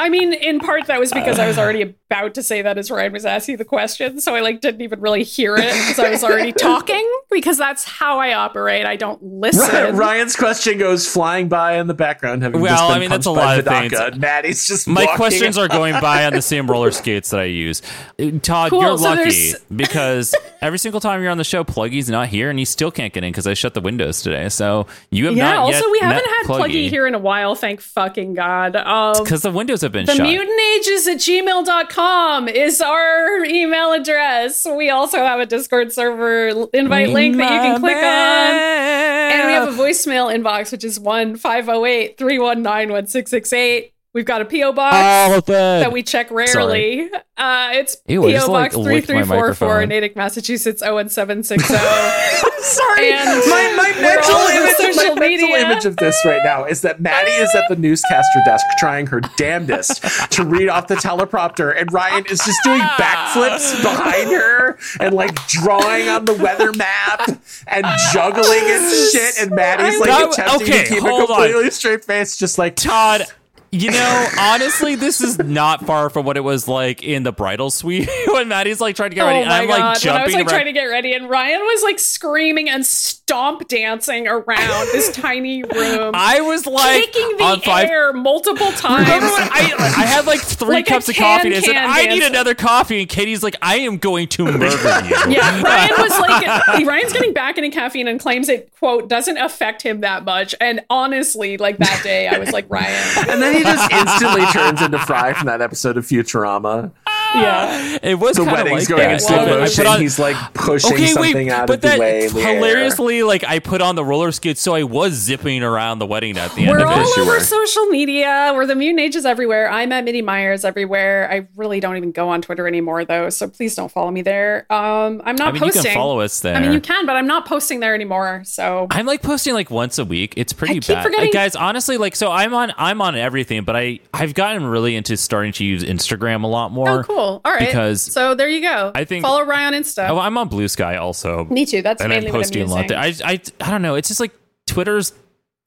I mean, in part that was because I was already about to say that as Ryan was asking the question, so I like didn't even really hear it because I was already talking. Because that's how I operate. I don't listen. Ryan's question goes flying by in the background. Having Well, just been I mean, that's a lot of Vidaka, things. Maddy's just My walking questions are going by on the same roller skates that I use. Uh, Todd, Cool, you're so lucky there's- because every single time you're on the show, Pluggy's not here, and he still can't get in because I shut the windows today. So you have yeah. not Also, we haven't had Pluggy here in a while. Thank fucking god. Um, because the windows have been the shut. mutant ages at gmail.com is our email address. We also have a Discord server invite link that you can click on. And we have a voicemail inbox, which is 1 508 319 1668. We've got a P.O. box all of that. that we check rarely. Uh, it's Ew, I just, P.O. Box 3344, microphone. Natick, Massachusetts 01760. Sorry, And my, my mental image, my mental image of this right now is that Maddy is at the newscaster desk trying her damnedest to read off the teleprompter, and Ryan is just doing backflips behind her and like drawing on the weather map and juggling and shit. And Maddy's like That- attempting okay, to keep a hold on. completely straight face, just like Todd, you know, honestly, this is not far from what it was like in the bridal suite when Maddy's like trying to get ready. Oh and my I'm god! like when I was jumping like around. trying to get ready, and Ryan was like screaming and stomp dancing around this tiny room, I was like kicking the on five. air multiple times. Remember when I, I had like three Like cups of coffee and I said, can-can I need another coffee. And Katie's like, I am going to murder you. Yeah, Ryan was like, Ryan's getting back into caffeine and claims it quote doesn't affect him that much. And honestly, like that day, I was like, Ryan, And then he just instantly turns into Fry from that episode of Futurama. Yeah. It was The kind of wedding's like going that. in slow Well, motion. put on- He's like pushing okay, something wait, out but of the that way. the air. hilariously, like I put on the roller skates, so I was zipping around the wedding at the end We're of all it. you over were. social media. We're the mutant ages everywhere. I'm at MIDImyers everywhere. I really don't even go on Twitter anymore though, so please don't follow me there. Um, I'm not I mean, posting. you can follow us there. I mean, you can, but I'm not posting there anymore. So I'm like posting like once a week. It's pretty I keep bad, forgetting- Like, guys. Honestly, like so, I'm on I'm on everything, but I I've gotten really into starting to use Instagram a lot more. oh, cool. All right. because so there you go. I think- follow Ryan on Insta. Oh, I'm on Blue Sky also, Me too. That's and I'm mainly what I'm posting a lot there. I, I I don't know. It's just like Twitter's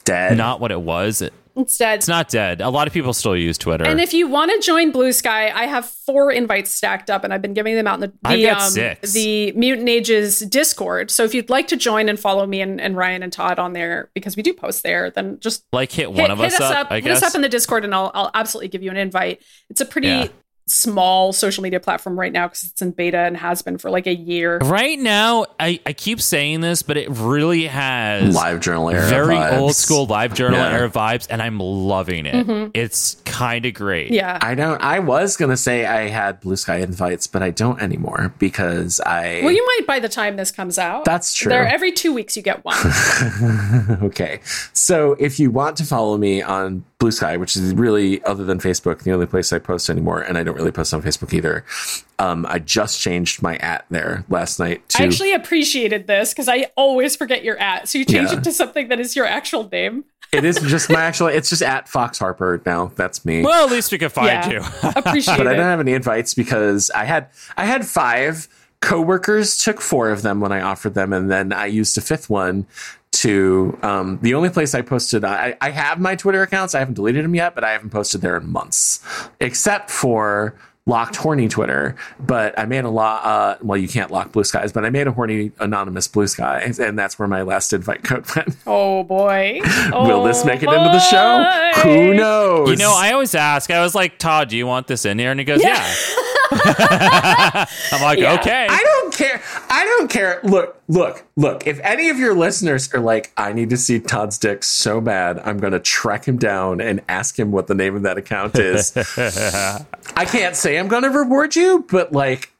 Dead. not what it was. It- it's dead. it's not dead. A lot of people still use Twitter. And if you want to join Blue Sky, I have four invites stacked up, and I've been giving them out in the, the um, the Mutant Ages Discord. So if you'd like to join and follow me and, and Ryan and Todd on there because we do post there, then just like hit hit, one of hit us, up, I hit us up in the Discord, and I'll I'll absolutely give you an invite. It's a pretty Yeah. Small social media platform right now because it's in beta and has been for like a year. right now, I, I keep saying this, but it really has Live journal era. very vibes. old school live journal Yeah. era vibes, and I'm loving it. It's kind of great. Mm-hmm. Yeah. I don't. I was gonna say I had Blue Sky invites, but I don't anymore because I. well, you might by the time this comes out. That's true. There, every two weeks you get one. okay. So if you want to follow me on Blue Sky, which is really, other than Facebook, the only place I post anymore, and I don't really post on Facebook either, um, I just changed my at there last night to. I actually appreciated this because I always forget your at. So you change Yeah. it to something that is your actual name. it is just my actual, it's just at Fox Harper now. That's me. Well, at least we can find Yeah. you. Appreciate it. but I don't have any invites because I had I had five coworkers took four of them when I offered them, and then I used a fifth one to um, the only place I posted. I, I have my Twitter accounts. I haven't deleted them yet, but I haven't posted there in months, except for locked horny Twitter. But I made a lot. Uh, well, you can't lock blue skies, but I made a horny anonymous blue sky, and that's where my last invite code went. oh boy. Will this Oh, make it into the show? Who knows? You know, I always ask. I was like, Todd, do you want this in here? And he goes, Yeah. I'm like, Yeah. okay. I don't care. I don't care. Look, look, look. If any of your listeners are like, I need to see Todd's dick so bad, I'm going to track him down and ask him what the name of that account is. I can't say I'm going to reward you, but like,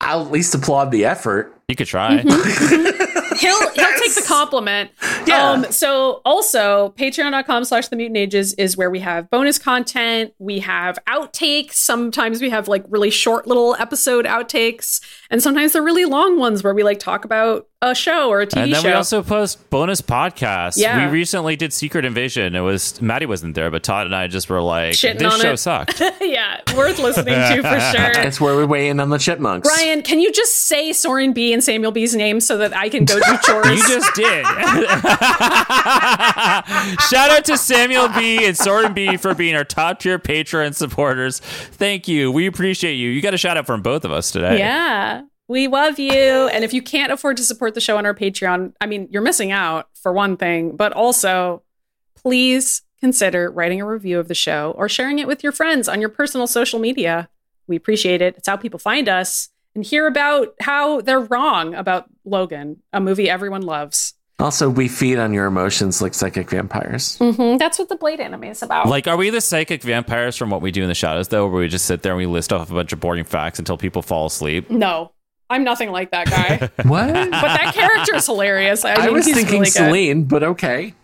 I'll at least applaud the effort. you could try. Mm-hmm. he'll he'll take the compliment. Yeah. Um, so also patreon.com slash the mutant ages is where we have bonus content. We have outtakes. Sometimes we have like really short little episode outtakes. And sometimes they're really long ones where we like talk about a show or a TV And then show. we also post bonus podcasts. Yeah. We recently did Secret Invasion. It was Maddy wasn't there, but Todd and I just were like, Shitting this show it. sucked. yeah, worth listening to for sure. It's where we weigh in on the chipmunks. Ryan, can you just say Soren B and Samuel B's names so that I can go do chores? You just did. Shout out to Samuel B and Soren B for being our top tier Patreon supporters. Thank you. We appreciate you. You got a shout out from both of us today. Yeah. We love you. And if you can't afford to support the show on our Patreon, I mean, you're missing out for one thing, but also please consider writing a review of the show or sharing it with your friends on your personal social media. We appreciate it. It's how people find us and hear about how they're wrong about Logan, a movie everyone loves. Also, we feed on your emotions like psychic vampires. hmm That's what the Blade anime is about. Like, are we the psychic vampires from what we do in the shadows, though, where we just sit there and we list off a bunch of boring facts until people fall asleep? no, I'm nothing like that guy. What? But that character is hilarious. I, I, mean, was he's thinking really good. Selene, but okay.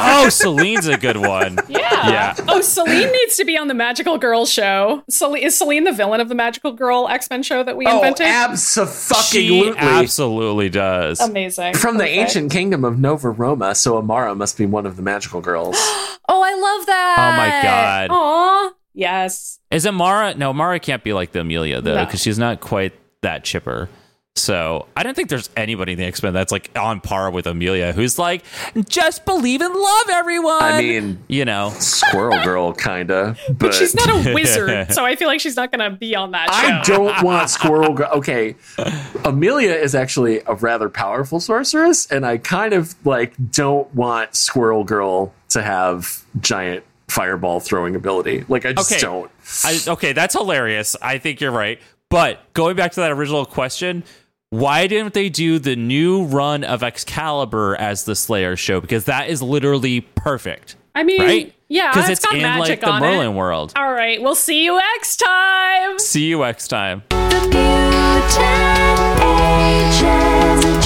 Oh, Selene's a good one. Yeah. Yeah. Oh, Selene needs to be on the Magical Girl show. Selene, is Selene the villain of the Magical Girl X Men show that we Oh, invented? She absolutely. absolutely does. Amazing. From the ancient kingdom of Nova Roma, so Amara must be one of the magical girls. Oh, I love that. Oh my God. Aw. Yes. Is it Mara? No, Amara can't be like the Amelia though, No. because she's not quite that chipper. So I don't think there's anybody in the X Men that's like on par with Amelia, who's like, just believe in love, everyone. I mean, you know, Squirrel Girl, kinda. But, She's not a wizard, so I feel like she's not going to be on that show. I don't want Squirrel Girl. Okay, Amelia is actually a rather powerful sorceress, and I kind of like don't want Squirrel Girl to have giant fireball throwing ability. Like I just Okay. don't. I, okay, that's hilarious. I think you're right. But going back to that original question, why didn't they do the new run of Excalibur as the Slayer show? Because that is literally perfect. I mean, Right? Yeah, because it's it's got in magic like the Merlin it. world. All right, we'll see you next time. See you next time. The mutant ages